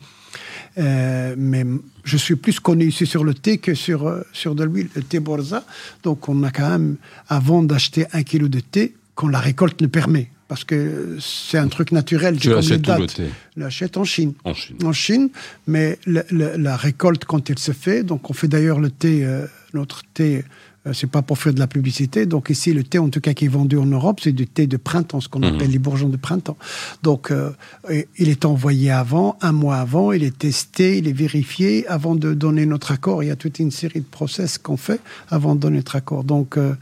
Euh, mais je suis plus connu ici sur le thé que sur, euh, sur de l'huile, le thé Borza. Donc on a quand même, avant d'acheter un kilo de thé, quand la récolte le permet. Parce que c'est un truc naturel. Tu comme achètes les où le thé Je l'achète en Chine en Chine en Chine, mais le- le- la récolte quand elle se fait, donc on fait d'ailleurs le thé, euh, notre thé, c'est pas pour faire de la publicité, donc ici le thé en tout cas qui est vendu en Europe, c'est du thé de printemps, ce qu'on Mhm. appelle les bourgeons de printemps. Donc euh, il est envoyé avant, un mois avant, il est testé, il est vérifié avant de donner notre accord. Il y a toute une série de process qu'on fait avant de donner notre accord. Donc euh,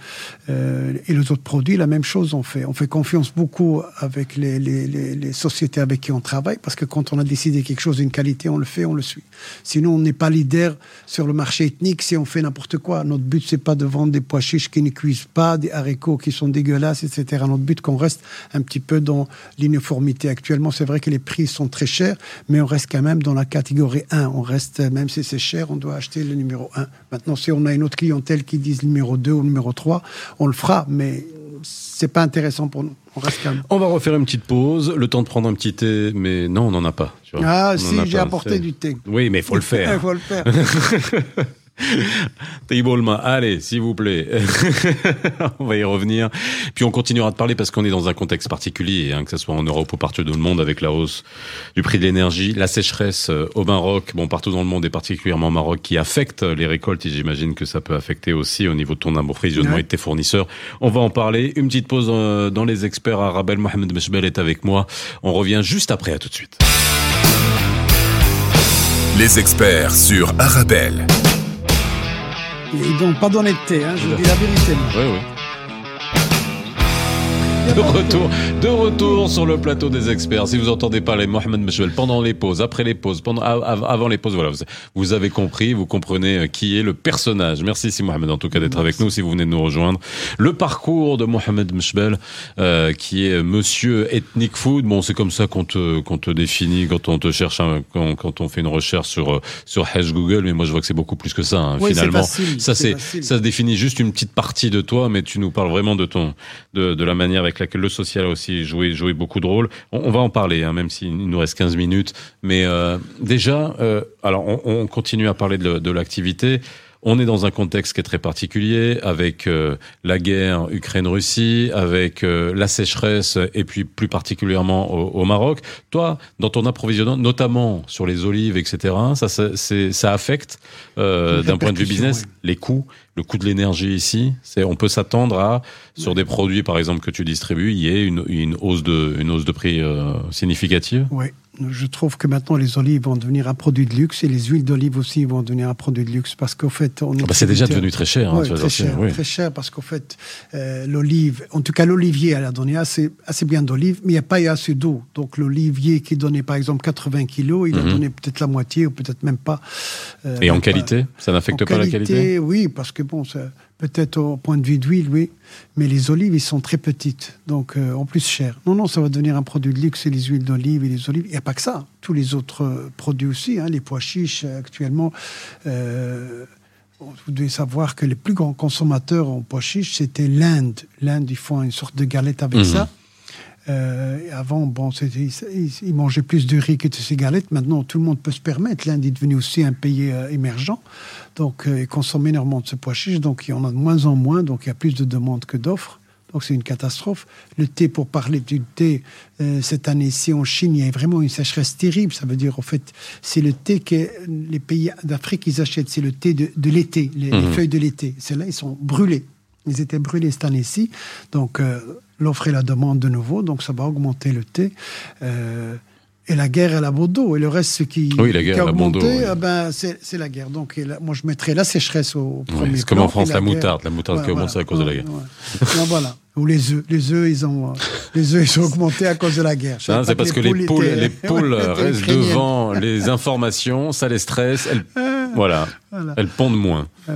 euh, et les autres produits, la même chose on fait. On fait confiance beaucoup avec les, les- les- les sociétés avec qui on travaille parce que quand on a décidé quelque chose d'une qualité, on le fait, on le suit. Sinon, on n'est pas leader sur le marché ethnique si on fait n'importe quoi. Notre but, c'est pas de vendre des pois chiches qui ne cuisent pas, des haricots qui sont dégueulasses, etc. Notre but, qu'on reste un petit peu dans l'uniformité. Actuellement, c'est vrai que les prix sont très chers, mais on reste quand même dans la catégorie 1. On reste, même si c'est cher, on doit acheter le numéro 1. Maintenant, si on a une autre clientèle qui dit le numéro 2 ou le numéro 3, on le fera, mais c'est pas intéressant pour nous. On reste calme. On va refaire une petite pause, le temps de prendre un petit thé, mais non, on n'en a pas. tu vois. Ah, On si, j'ai apporté du thé. Oui, mais il faut le Il faire. faut le faire. allez, s'il vous plaît. on va y revenir. Puis on continuera de parler parce qu'on est dans un contexte particulier, hein, que ce soit en Europe ou partout dans le monde, avec la hausse du prix de l'énergie, la sécheresse euh, au Maroc, bon partout dans le monde et particulièrement au Maroc, qui affecte les récoltes. Et j'imagine que ça peut affecter aussi au niveau de ton approvisionnement et de tes fournisseurs. On va en parler. Une petite pause euh, dans les experts. Arabel Mohamed Meshbel est avec moi. On revient juste après. À tout de suite. Les experts sur Arabelle. Ils n'ont pas d'honnêteté, hein, je vous dis la vérité. Oui, oui. De retour, de retour sur le plateau des experts. Si vous entendez parler Mohamed Meshbel pendant les pauses, après les pauses, pendant, avant les pauses, voilà, vous, avez compris, vous comprenez euh, qui est le personnage. Merci si Mohamed en tout cas d'être avec nous, si vous venez de nous rejoindre. Le parcours de Mohamed Meshbel, euh, qui est Monsieur Ethnic Food. Bon, c'est comme ça qu'on te, qu'on te définit quand on te cherche, quand, quand, on fait une recherche sur sur Hash Google. Mais moi, je vois que c'est beaucoup plus que ça. Hein, finalement, ça c'est, ça définit juste une petite partie de toi, mais tu nous parles vraiment de ton, de, de la manière avec avec le social a aussi joué, beaucoup de rôle. On, va en parler, hein, même s'il nous reste 15 minutes. Mais euh, déjà, euh, alors on, continue à parler de, l'activité. On est dans un contexte qui est très particulier, avec euh, la guerre Ukraine-Russie, avec la sécheresse, et puis plus particulièrement au, Maroc. Toi, dans ton approvisionnement, notamment sur les olives, etc., ça, ça affecte, d'un point de vue business, les coûts le coût de l'énergie ici, c'est on peut s'attendre à sur des produits par exemple que tu distribues, il y ait une, une hausse de une hausse de prix euh, significative? Oui, je trouve que maintenant les olives vont devenir un produit de luxe et les huiles d'olive aussi vont devenir un produit de luxe parce qu'au fait on ah bah c'est déjà devenu très cher. Hein, très, cher très cher parce qu'au fait euh, l'olive, en tout cas l'olivier, elle a donné assez assez bien d'olive, mais il n'y a pas eu assez d'eau. Donc l'olivier qui donnait par exemple 80 kilos, il a mhm. donné peut-être la moitié ou peut-être même pas. Euh, et en qualité, ça n'affecte pas la qualité. Oui, parce que bon, peut-être au point de vue d'huile, oui, mais les olives, ils sont très petites, donc euh, en plus cher. Non, non, ça va devenir un produit de luxe, les huiles d'olive et les olives. Il n'y a pas que ça, tous les autres euh, produits aussi, hein, les pois chiches euh, actuellement. vous devez savoir que les plus grands consommateurs en pois chiches, c'était l'Inde. L'Inde, ils font une sorte de galette avec mhm. ça. Euh, avant, bon, ils, mangeaient plus de riz que de cigarettes. Maintenant, tout le monde peut se permettre. L'Inde est devenu aussi un pays euh, émergent. Donc, euh, ils consomment énormément de ce pois chiche. Donc, il y en a de moins en moins. Donc, il y a plus de demandes que d'offres. Donc, c'est une catastrophe. Le thé, pour parler du thé, cette année-ci en Chine, il y a vraiment une sécheresse terrible. Ça veut dire, en fait, c'est le thé que les pays d'Afrique, ils achètent. C'est le thé de, l'été, les, les, mmh. feuilles de l'été. Celles-là, ils sont brûlés. Ils étaient brûlés cette année-ci. Donc, l'offre et la demande de nouveau, donc ça va augmenter le thé. Euh, et la guerre, elle a beau Et le reste, ce qui, oui, la guerre, a augmenté, ah ben, c'est la guerre. Donc, moi, je mettrais la sécheresse au premier C'est comme en France, la, moutarde. La moutarde qui a augmenté à cause de la guerre. voilà. Ou les œufs. Les œufs, ils ont, les œufs, ils ont augmenté à cause de la guerre. C'est parce que les poules, les poules restent devant les informations, ça les stresse. Elles, voilà. Elles pondent moins. Ah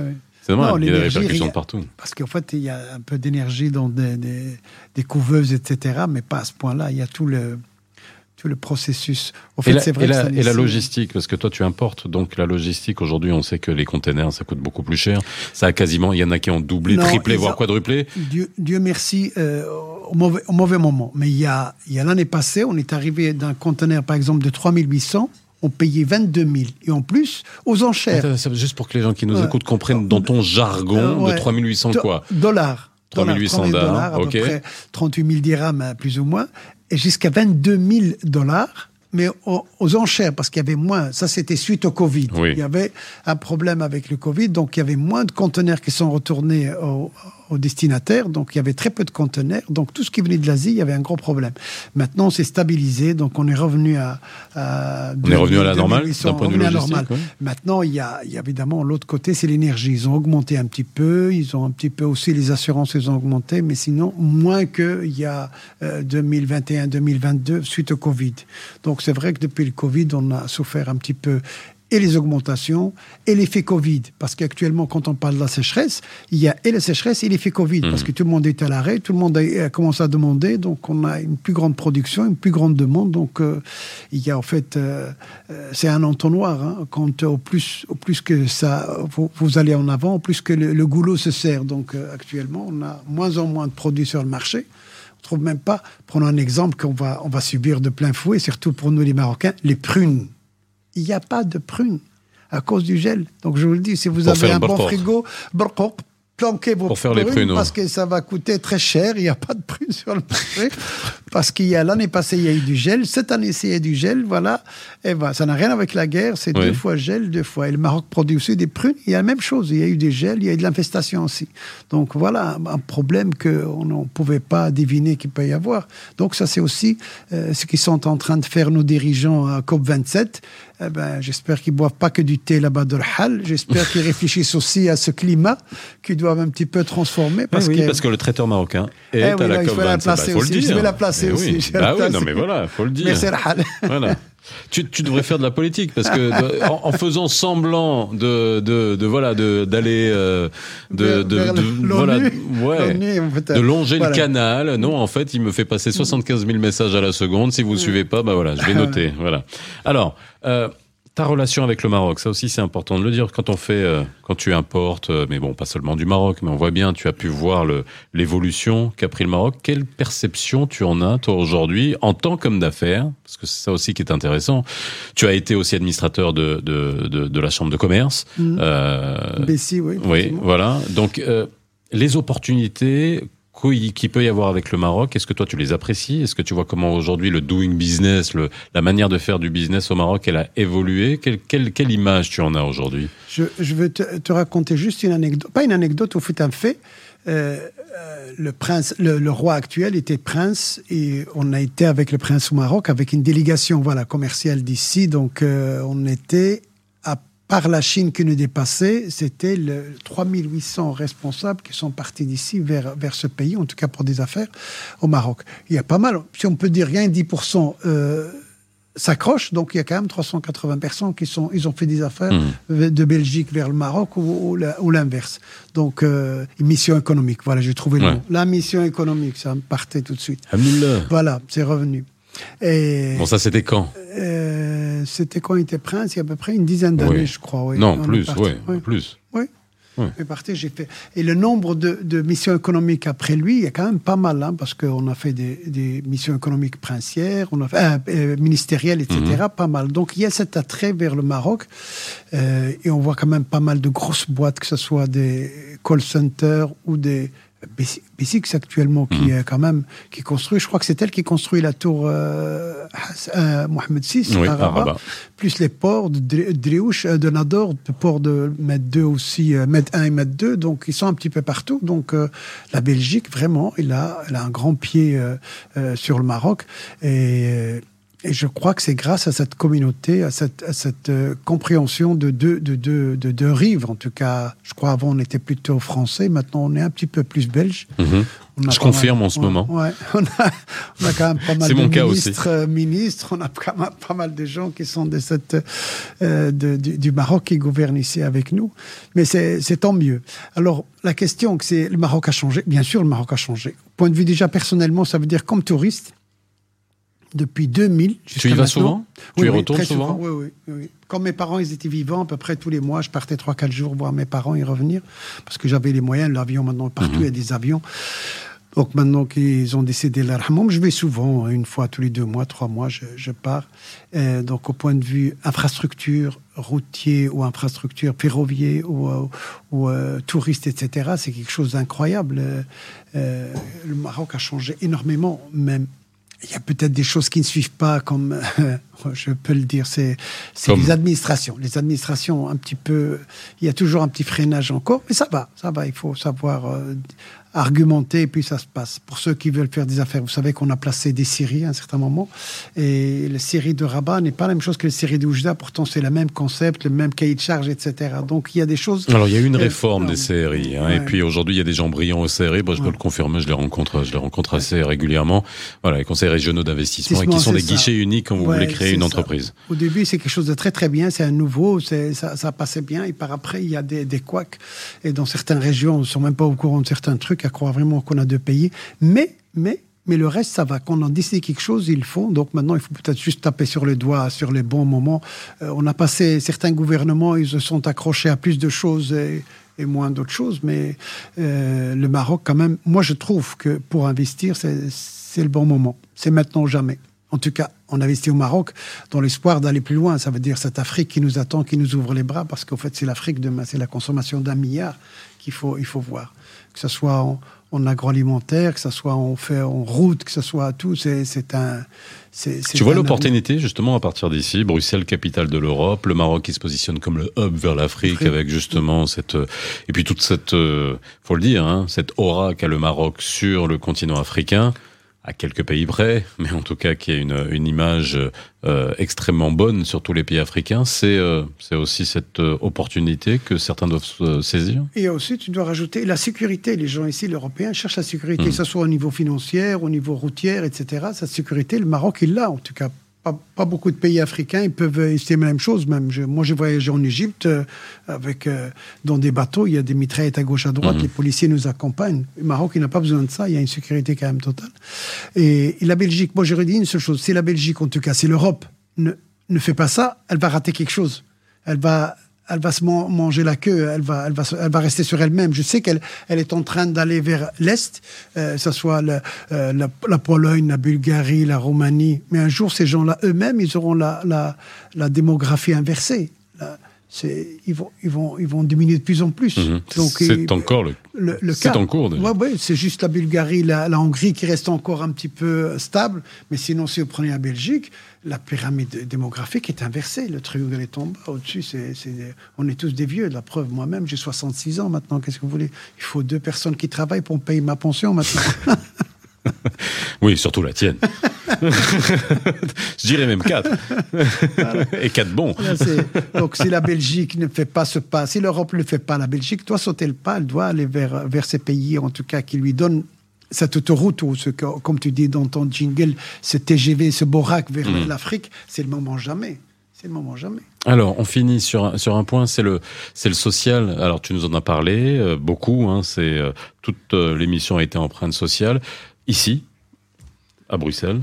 c'est il y a des répercussions partout. Parce qu'en fait, il y a un peu d'énergie dans des, des, couveuses, etc., mais pas à ce point-là. Il y a tout le, tout le processus. En fait, c'est vrai et, la, et la logistique, parce que toi, tu importes. Donc, la logistique, aujourd'hui, on sait que les containers, ça coûte beaucoup plus cher. Ça a quasiment, il y en a qui ont doublé, triplé, voire quadruplé. Dieu, Dieu merci, euh, au, mauvais, au mauvais moment. Mais il y a, il y a l'année passée, on est arrivé d'un conteneur, par exemple, de 3800 on payait 22 000. Et en plus, aux enchères. juste pour que les gens qui nous écoutent comprennent dans ton jargon de 3800 quoi Dollars. 3800 dollars, ok. 38 000 dirhams, plus ou moins. Et jusqu'à 22 000 dollars mais aux, enchères, parce qu'il y avait moins. Ça, c'était suite au Covid. Il y avait un problème avec le Covid, donc il y avait moins de conteneurs qui sont retournés au, aux destinataires. Donc, il y avait très peu de conteneurs. Donc, tout ce qui venait de l'Asie, il y avait un gros problème. Maintenant, c'est stabilisé. Donc, on est revenu à. on est revenu à la normale, d'un point de vue logistique. Maintenant, il y, a, il y a évidemment l'autre côté, c'est l'énergie. Ils ont augmenté un petit peu. Ils ont un petit peu aussi les assurances, ils ont augmenté. Mais sinon, moins qu'il y a 2021, euh, 2022, suite au Covid. Donc, c'est vrai que depuis le Covid, on a souffert un petit peu et les augmentations et l'effet Covid. Parce qu'actuellement, quand on parle de la sécheresse, il y a et la sécheresse et l'effet Covid. Parce mmh. que tout le monde est à l'arrêt, tout le monde a, commencé à demander, donc on a une plus grande production, une plus grande demande. Donc euh, il y a en fait, euh, euh, c'est un entonnoir. Hein, quand au plus, au plus que ça, vous, allez en avant, au plus que le, goulot se sert. Donc actuellement, on a moins en moins de produits sur le marché. On trouve même pas, prenons un exemple qu'on va, on va subir de plein fouet, surtout pour nous les Marocains, les prunes il n'y a pas de prunes. à cause du gel. Donc je vous le dis, si vous Pour avez un bon frigo, planquez vos Pour faire les prunes, parce que ça va coûter très cher. Il n'y a pas de prunes sur le marché parce qu'il y a l'année passée il y a eu du gel, cette année il y a du gel, voilà. Et voilà, ça n'a rien avec la guerre, c'est Oui. deux fois gel, deux fois. Et le Maroc produit aussi des prunes. Il y a la même chose. Il y a eu des gels, il y a eu de l'infestation aussi. Donc voilà un, problème qu'on ne pouvait pas deviner qu'il peut y avoir. Donc ça c'est aussi euh, ce qu'ils sont en train de faire nos dirigeants à COP 27. Eh ben, j'espère qu'ils boivent pas que du thé là-bas de l'Hal. J'espère qu'ils réfléchissent aussi à ce climat qu'ils doivent un petit peu transformer parce oui, que parce que le traiteur marocain est Eh à oui, la là, il COP faut la 27. Bah, placer aussi. Je vais la placer Eh aussi, oui. Bah oui, non mais voilà, faut le dire. Mais c'est. Voilà. Tu, tu devrais faire de la politique parce que de- en, en faisant semblant de, de, de voilà de d'aller euh, de, voilà ouais de longer voilà. le canal. Non, en fait, il me fait passer 75 000 messages à la seconde. Si vous suivez pas, bah voilà, je vais noter. Voilà. Alors, euh, ta relation avec le Maroc, ça aussi c'est important de le dire. Quand on fait, euh, quand tu importes, euh, mais bon, pas seulement du Maroc, mais on voit bien, tu as pu voir l'évolution qu'a pris le Maroc. Quelle perception tu en as toi aujourd'hui en tant qu'homme d'affaires? Parce que c'est ça aussi qui est intéressant. Tu as été aussi administrateur de de, de, de la chambre de commerce. Euh, Bessie, oui. oui, voilà. Donc, euh, les opportunités qui peut y avoir avec le Maroc, est-ce que toi tu les apprécies? Est-ce que tu vois comment aujourd'hui le doing business, la manière de faire du business au Maroc, elle a évolué? Quelle, image tu en as aujourd'hui? Je, je veux te, te raconter juste une anecdote, pas une anecdote, au fait un fait. Euh, euh, le prince, le roi actuel était prince et on a été avec le prince au Maroc avec une délégation voilà commerciale d'ici. Donc euh, on était à part la Chine qui nous dépassait, c'était le 3800 responsables qui sont partis d'ici vers vers ce pays, en tout cas pour des affaires au Maroc. Il y a pas mal, si on peut dire rien, 10%. Euh, s'accrochent, donc il y a quand même 380 personnes qui sont, ils ont fait des affaires Mhm. de Belgique vers le Maroc ou, l'inverse. Donc, euh, mission économique, voilà, j'ai trouvé le nom. La mission économique, ça me partait tout de suite. Voilà, c'est revenu. Et Bon, ça c'était quand euh, c'était quand il était prince, il y a à peu près une dizaine d'années, Oui. je crois. oui. Non, On plus, parti. ouais, Oui. plus. Oui. Parti, j'ai fait. Et le nombre de, de missions économiques après lui, il y a quand même pas mal, hein, parce qu'on a fait des, des missions économiques princières, on a fait, euh, euh, ministérielles, etc. Mhm. Pas mal. Donc il y a cet attrait vers le Maroc, euh, et on voit quand même pas mal de grosses boîtes, que ce soit des call centers ou des Bessix actuellement, qui Mhm. est quand même qui construit. Je crois que c'est elle qui construit la tour euh, euh, Mohamed VI Oui, à à Rabat Rabat. plus les ports de Dri- Driouche, euh, de Nador, le port de Med 2 aussi, euh, Med 1 et Med 2, donc ils sont un petit peu partout. Donc euh, la Belgique, vraiment, elle a, elle a un grand pied euh, euh, sur le Maroc. Et, euh, et je crois que c'est grâce à cette communauté, à cette, à cette euh, compréhension de deux, de, deux, de deux rives. En tout cas, je crois avant on était plutôt français, maintenant on est un petit peu plus belge. Mhm. Je mal- confirme en ce moment. ouais. on, a, on a quand même pas mal de ministres, euh, ministres, on a quand même pas mal de gens qui sont de cette, euh, de- du, du Maroc qui gouvernent ici avec nous. Mais c'est tant mieux. Alors, la question, que c'est le Maroc a changé. Bien sûr, le Maroc a changé. Point de vue déjà personnellement, ça veut dire comme touriste, depuis 2000 Tu y vas maintenant- souvent Tu oui, y oui, retournes très souvent Oui, oui, oui. Quand mes parents ils étaient vivants, à peu près tous les mois, je partais 3-4 jours voir mes parents y revenir, parce que j'avais les moyens, l'avion maintenant, partout Mhm. il y a des avions. Donc maintenant qu'ils ont décédé l'Arhamam, je vais souvent, une fois tous les deux mois, trois mois, je, je pars. Donc au point de vue infrastructure routier ou infrastructure ferroviaire ou, euh, ou euh, touriste, etc., c'est quelque chose d'incroyable. Euh, le Maroc a changé énormément, même. Il y a peut-être des choses qui ne suivent pas, comme euh, je peux le dire, c'est les administrations. Les administrations, un petit peu, il y a toujours un petit freinage encore, mais ça va, ça va. Il faut savoir euh, argumenter et puis ça se passe. Pour ceux qui veulent faire des affaires, vous savez qu'on a placé des séries à un certain moment et la série de Rabat n'est pas la même chose que la série de Oujda. Pourtant, c'est le même concept, le même cahier de charge, etc. Donc il y a des choses. Alors, il y a eu une Euh, réforme des CRI, hein, et puis aujourd'hui, il y a des gens brillants au CRI. Moi, je peux Ouais. le confirmer, je les rencontre, je les rencontre assez régulièrement. Voilà, les conseils régionaux d'investissement, et qui sont des ça. guichets uniques quand vous voulez créer une ça. entreprise. Au début, c'est quelque chose de très très bien, c'est un nouveau, ça passait bien, et par après, il y a des, des couacs. Et dans certaines régions, on ne sont même pas au courant de certains trucs, à croire vraiment qu'on a deux pays. Mais, mais, mais le reste, ça va. Quand on décide quelque chose, ils le font. Donc maintenant, il faut peut-être juste taper sur les doigts, sur les bons moments. Euh, on a passé, certains gouvernements, ils se sont accrochés à plus de choses et, moins d'autres choses. Mais euh, le Maroc, quand même, moi, je trouve que pour investir, c'est le bon moment. C'est maintenant ou jamais. En tout cas, on investit au Maroc dans l'espoir d'aller plus loin. Ça veut dire cette Afrique qui nous attend, qui nous ouvre les bras, parce qu'en fait, c'est l'Afrique demain, c'est la consommation d'un milliard qu'il faut, il faut voir. Que ce soit en, en agroalimentaire, que ce soit en, fait, en route, que ce soit tout, c'est un. Tu vois l'opportunité justement à partir d'ici, Bruxelles, capitale de l'Europe, le Maroc qui se positionne comme le hub vers l'Afrique avec justement cette et puis toute cette, euh, faut le dire, hein, cette aura qu'a le Maroc sur le continent africain à quelques pays près, mais en tout cas qui a une, une image euh, extrêmement bonne sur tous les pays africains, c'est euh, aussi cette euh, opportunité que certains doivent saisir. Et aussi, tu dois rajouter la sécurité. Les gens ici, les Européens, cherchent la sécurité, que hmm. ce soit au niveau financier, au niveau routier, etc. Cette sécurité, le Maroc, il l'a, en tout cas pas, beaucoup de pays africains ils peuvent estimer la même chose. Même moi, j'ai voyagé en Égypte euh, avec euh, dans des bateaux. Il y a des mitraillettes à gauche à droite. Mhm. Les policiers nous accompagnent. Le Maroc, il n'a pas besoin de ça. Il y a une sécurité quand même totale. Et, la Belgique, moi, j'aurais dit une seule chose. Si la Belgique, en tout cas, si l'Europe ne, ne fait pas ça, elle va rater quelque chose. Elle va elle va se manger la queue, elle va, elle va, elle va rester sur elle-même. Je sais qu'elle elle est en train d'aller vers l'Est, euh, que ce soit euh, la, Pologne, la Bulgarie, la Roumanie. Mais un jour, ces gens-là eux-mêmes, ils auront la, la, la démographie inversée. Ils, vont, ils, vont, ils vont diminuer de plus en plus. Mhm. c'est encore le, le, C'est en cours. Ouais, ouais, c'est juste la Bulgarie, la, la, Hongrie qui reste encore un petit peu stable. Mais sinon, si vous prenez la Belgique, la pyramide démographique est inversée. Le triangle est en bas. Au-dessus, c'est, on est tous des vieux. La preuve, moi-même, j'ai 66 ans maintenant. Qu'est-ce que vous voulez? Il faut deux personnes qui travaillent pour me payer ma pension maintenant. oui, surtout la tienne. Je dirais même quatre. Et quatre bons. donc, si la Belgique ne fait pas ce pas, si l'Europe ne fait pas, la Belgique doit sauter le pas. Elle doit aller vers, vers ces pays, en tout cas, qui lui donnent cette autoroute, ou ce comme tu dis dans ton jingle, ce TGV, ce borac vers mm. l'Afrique, c'est le moment jamais. C'est le moment jamais. Alors, on finit sur, sur un point, c'est le, c'est le social. Alors, tu nous en as parlé euh, beaucoup. Hein, c'est euh, toute euh, l'émission a été empreinte sociale ici, à Bruxelles,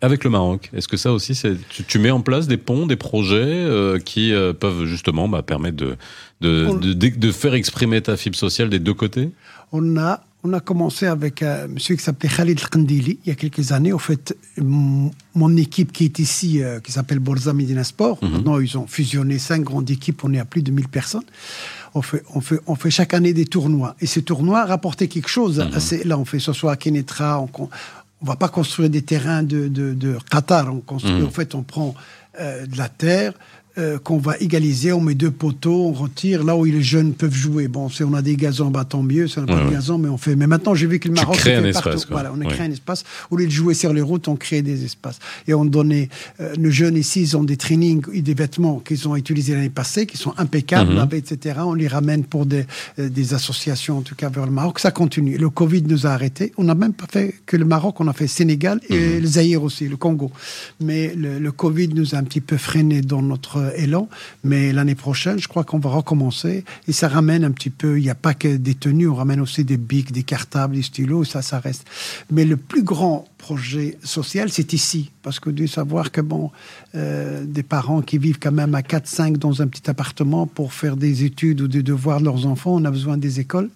avec le Maroc. Est-ce que ça aussi, c'est, tu, mets en place des ponts, des projets qui peuvent justement bah, permettre de de, de, de, faire exprimer ta fibre sociale des deux côtés? On a on a commencé avec un monsieur qui s'appelait Khalid Khandili il y a quelques années. En fait, mon équipe qui est ici, euh, qui s'appelle Borza Medina Sport, mhm. maintenant ils ont fusionné cinq grandes équipes, on est à plus de 1000 personnes. On fait, on, fait, on fait chaque année des tournois. Et ces tournois rapportaient quelque chose. Mhm. Là, on fait ce soit à Kenetra, on ne va pas construire des terrains de, de, Qatar. On construit, mhm. en fait, on prend euh, de la terre, euh, qu'on va égaliser, on met deux poteaux, on retire là où les jeunes peuvent jouer. Bon, si on a des gazons, bah, tant mieux, c'est pas de gazon, mais on fait. Mais maintenant, j'ai vu que le Maroc fait un partout. Voilà, on a créé un espace. Au lieu de jouer sur les routes, on crée des espaces. Et on donnait. Euh, nos jeunes ici, ils ont des trainings et des vêtements qu'ils ont utilisés l'année passée, qui sont impeccables, mhm. etc. On les ramène pour des, euh, des associations, en tout cas vers le Maroc. Ça continue. Le Covid nous a arrêtés. On n'a même pas fait que le Maroc, on a fait Sénégal et mhm. le Zaïre aussi, le Congo. Mais le, le Covid nous a un petit peu freiné dans notre élan. Mais l'année prochaine, je crois qu'on va recommencer. Et ça ramène un petit peu, il n'y a pas que des tenues, on ramène aussi des bics, des cartables, des stylos, ça, ça reste. Mais le plus grand projet social, c'est ici. Parce que de savoir que, bon, euh, des parents qui vivent quand même à 4-5 dans un petit appartement pour faire des études ou des devoirs de leurs enfants, on a besoin des écoles.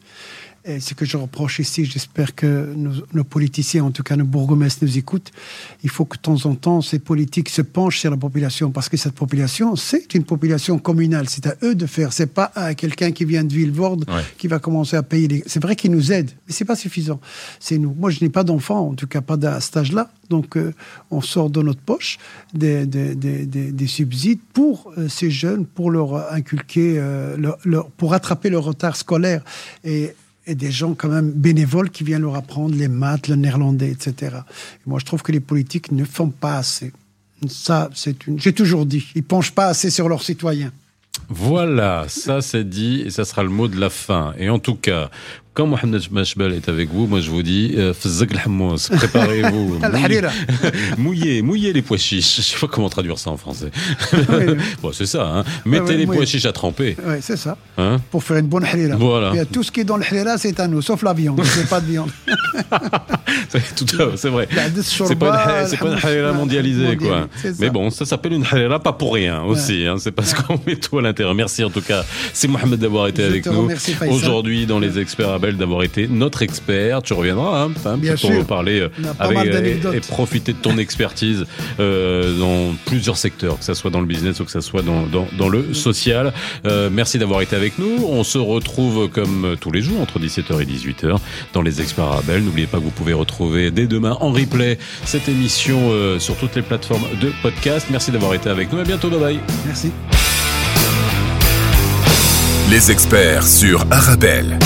Et ce que je reproche ici, j'espère que nos, politiciens, en tout cas nos bourgmestres, nous écoutent. Il faut que de temps en temps, ces politiques se penchent sur la population, parce que cette population, c'est une population communale. C'est à eux de faire. C'est pas à quelqu'un qui vient de Villevorde qui va commencer à payer. Les... C'est vrai qu'ils nous aident, mais c'est pas suffisant. C'est nous. Moi, je n'ai pas d'enfants, en tout cas pas à cet âge-là. Donc, euh, on sort de notre poche des, des, des, des subsides pour euh, ces jeunes, pour leur inculquer, euh, leur, pour rattraper leur retard scolaire. Et et des gens quand même bénévoles qui viennent leur apprendre les maths, le néerlandais, etc. moi, je trouve que les politiques ne font pas assez. Ça, c'est une. J'ai toujours dit, ils penchent pas assez sur leurs citoyens. Voilà, ça c'est dit et ça sera le mot de la fin. Et en tout cas, quand Mohamed Mashbal est avec vous, moi je vous dis, euh, préparez-vous. mouillez, mouillez les pois chiches. Je sais pas comment traduire ça en français. bon, c'est ça, hein. Mettez les pois chiches à tremper. Oui, c'est ça. Hein Pour faire une bonne halira. Voilà. tout ce qui est dans le halira, c'est à nous, sauf la viande. C'est pas de viande. c'est vrai. C'est pas une, pas une mondialisée, quoi. Mais bon, ça s'appelle une halira pas pour rien aussi. Hein. C'est parce qu'on met tout à l'intérieur. Merci en tout cas. C'est Mohamed d'avoir été avec nous. Aujourd'hui dans les experts D'avoir été notre expert. Tu reviendras hein, Bien pour sûr. parler pas avec, mal et, et profiter de ton expertise euh, dans plusieurs secteurs, que ce soit dans le business ou que ce soit dans, dans, dans le social. Euh, merci d'avoir été avec nous. On se retrouve comme tous les jours entre 17h et 18h dans les experts Arabelle. N'oubliez pas que vous pouvez retrouver dès demain en replay cette émission euh, sur toutes les plateformes de podcast. Merci d'avoir été avec nous. À bientôt. Bye bye. Merci. Les experts sur Arabelle.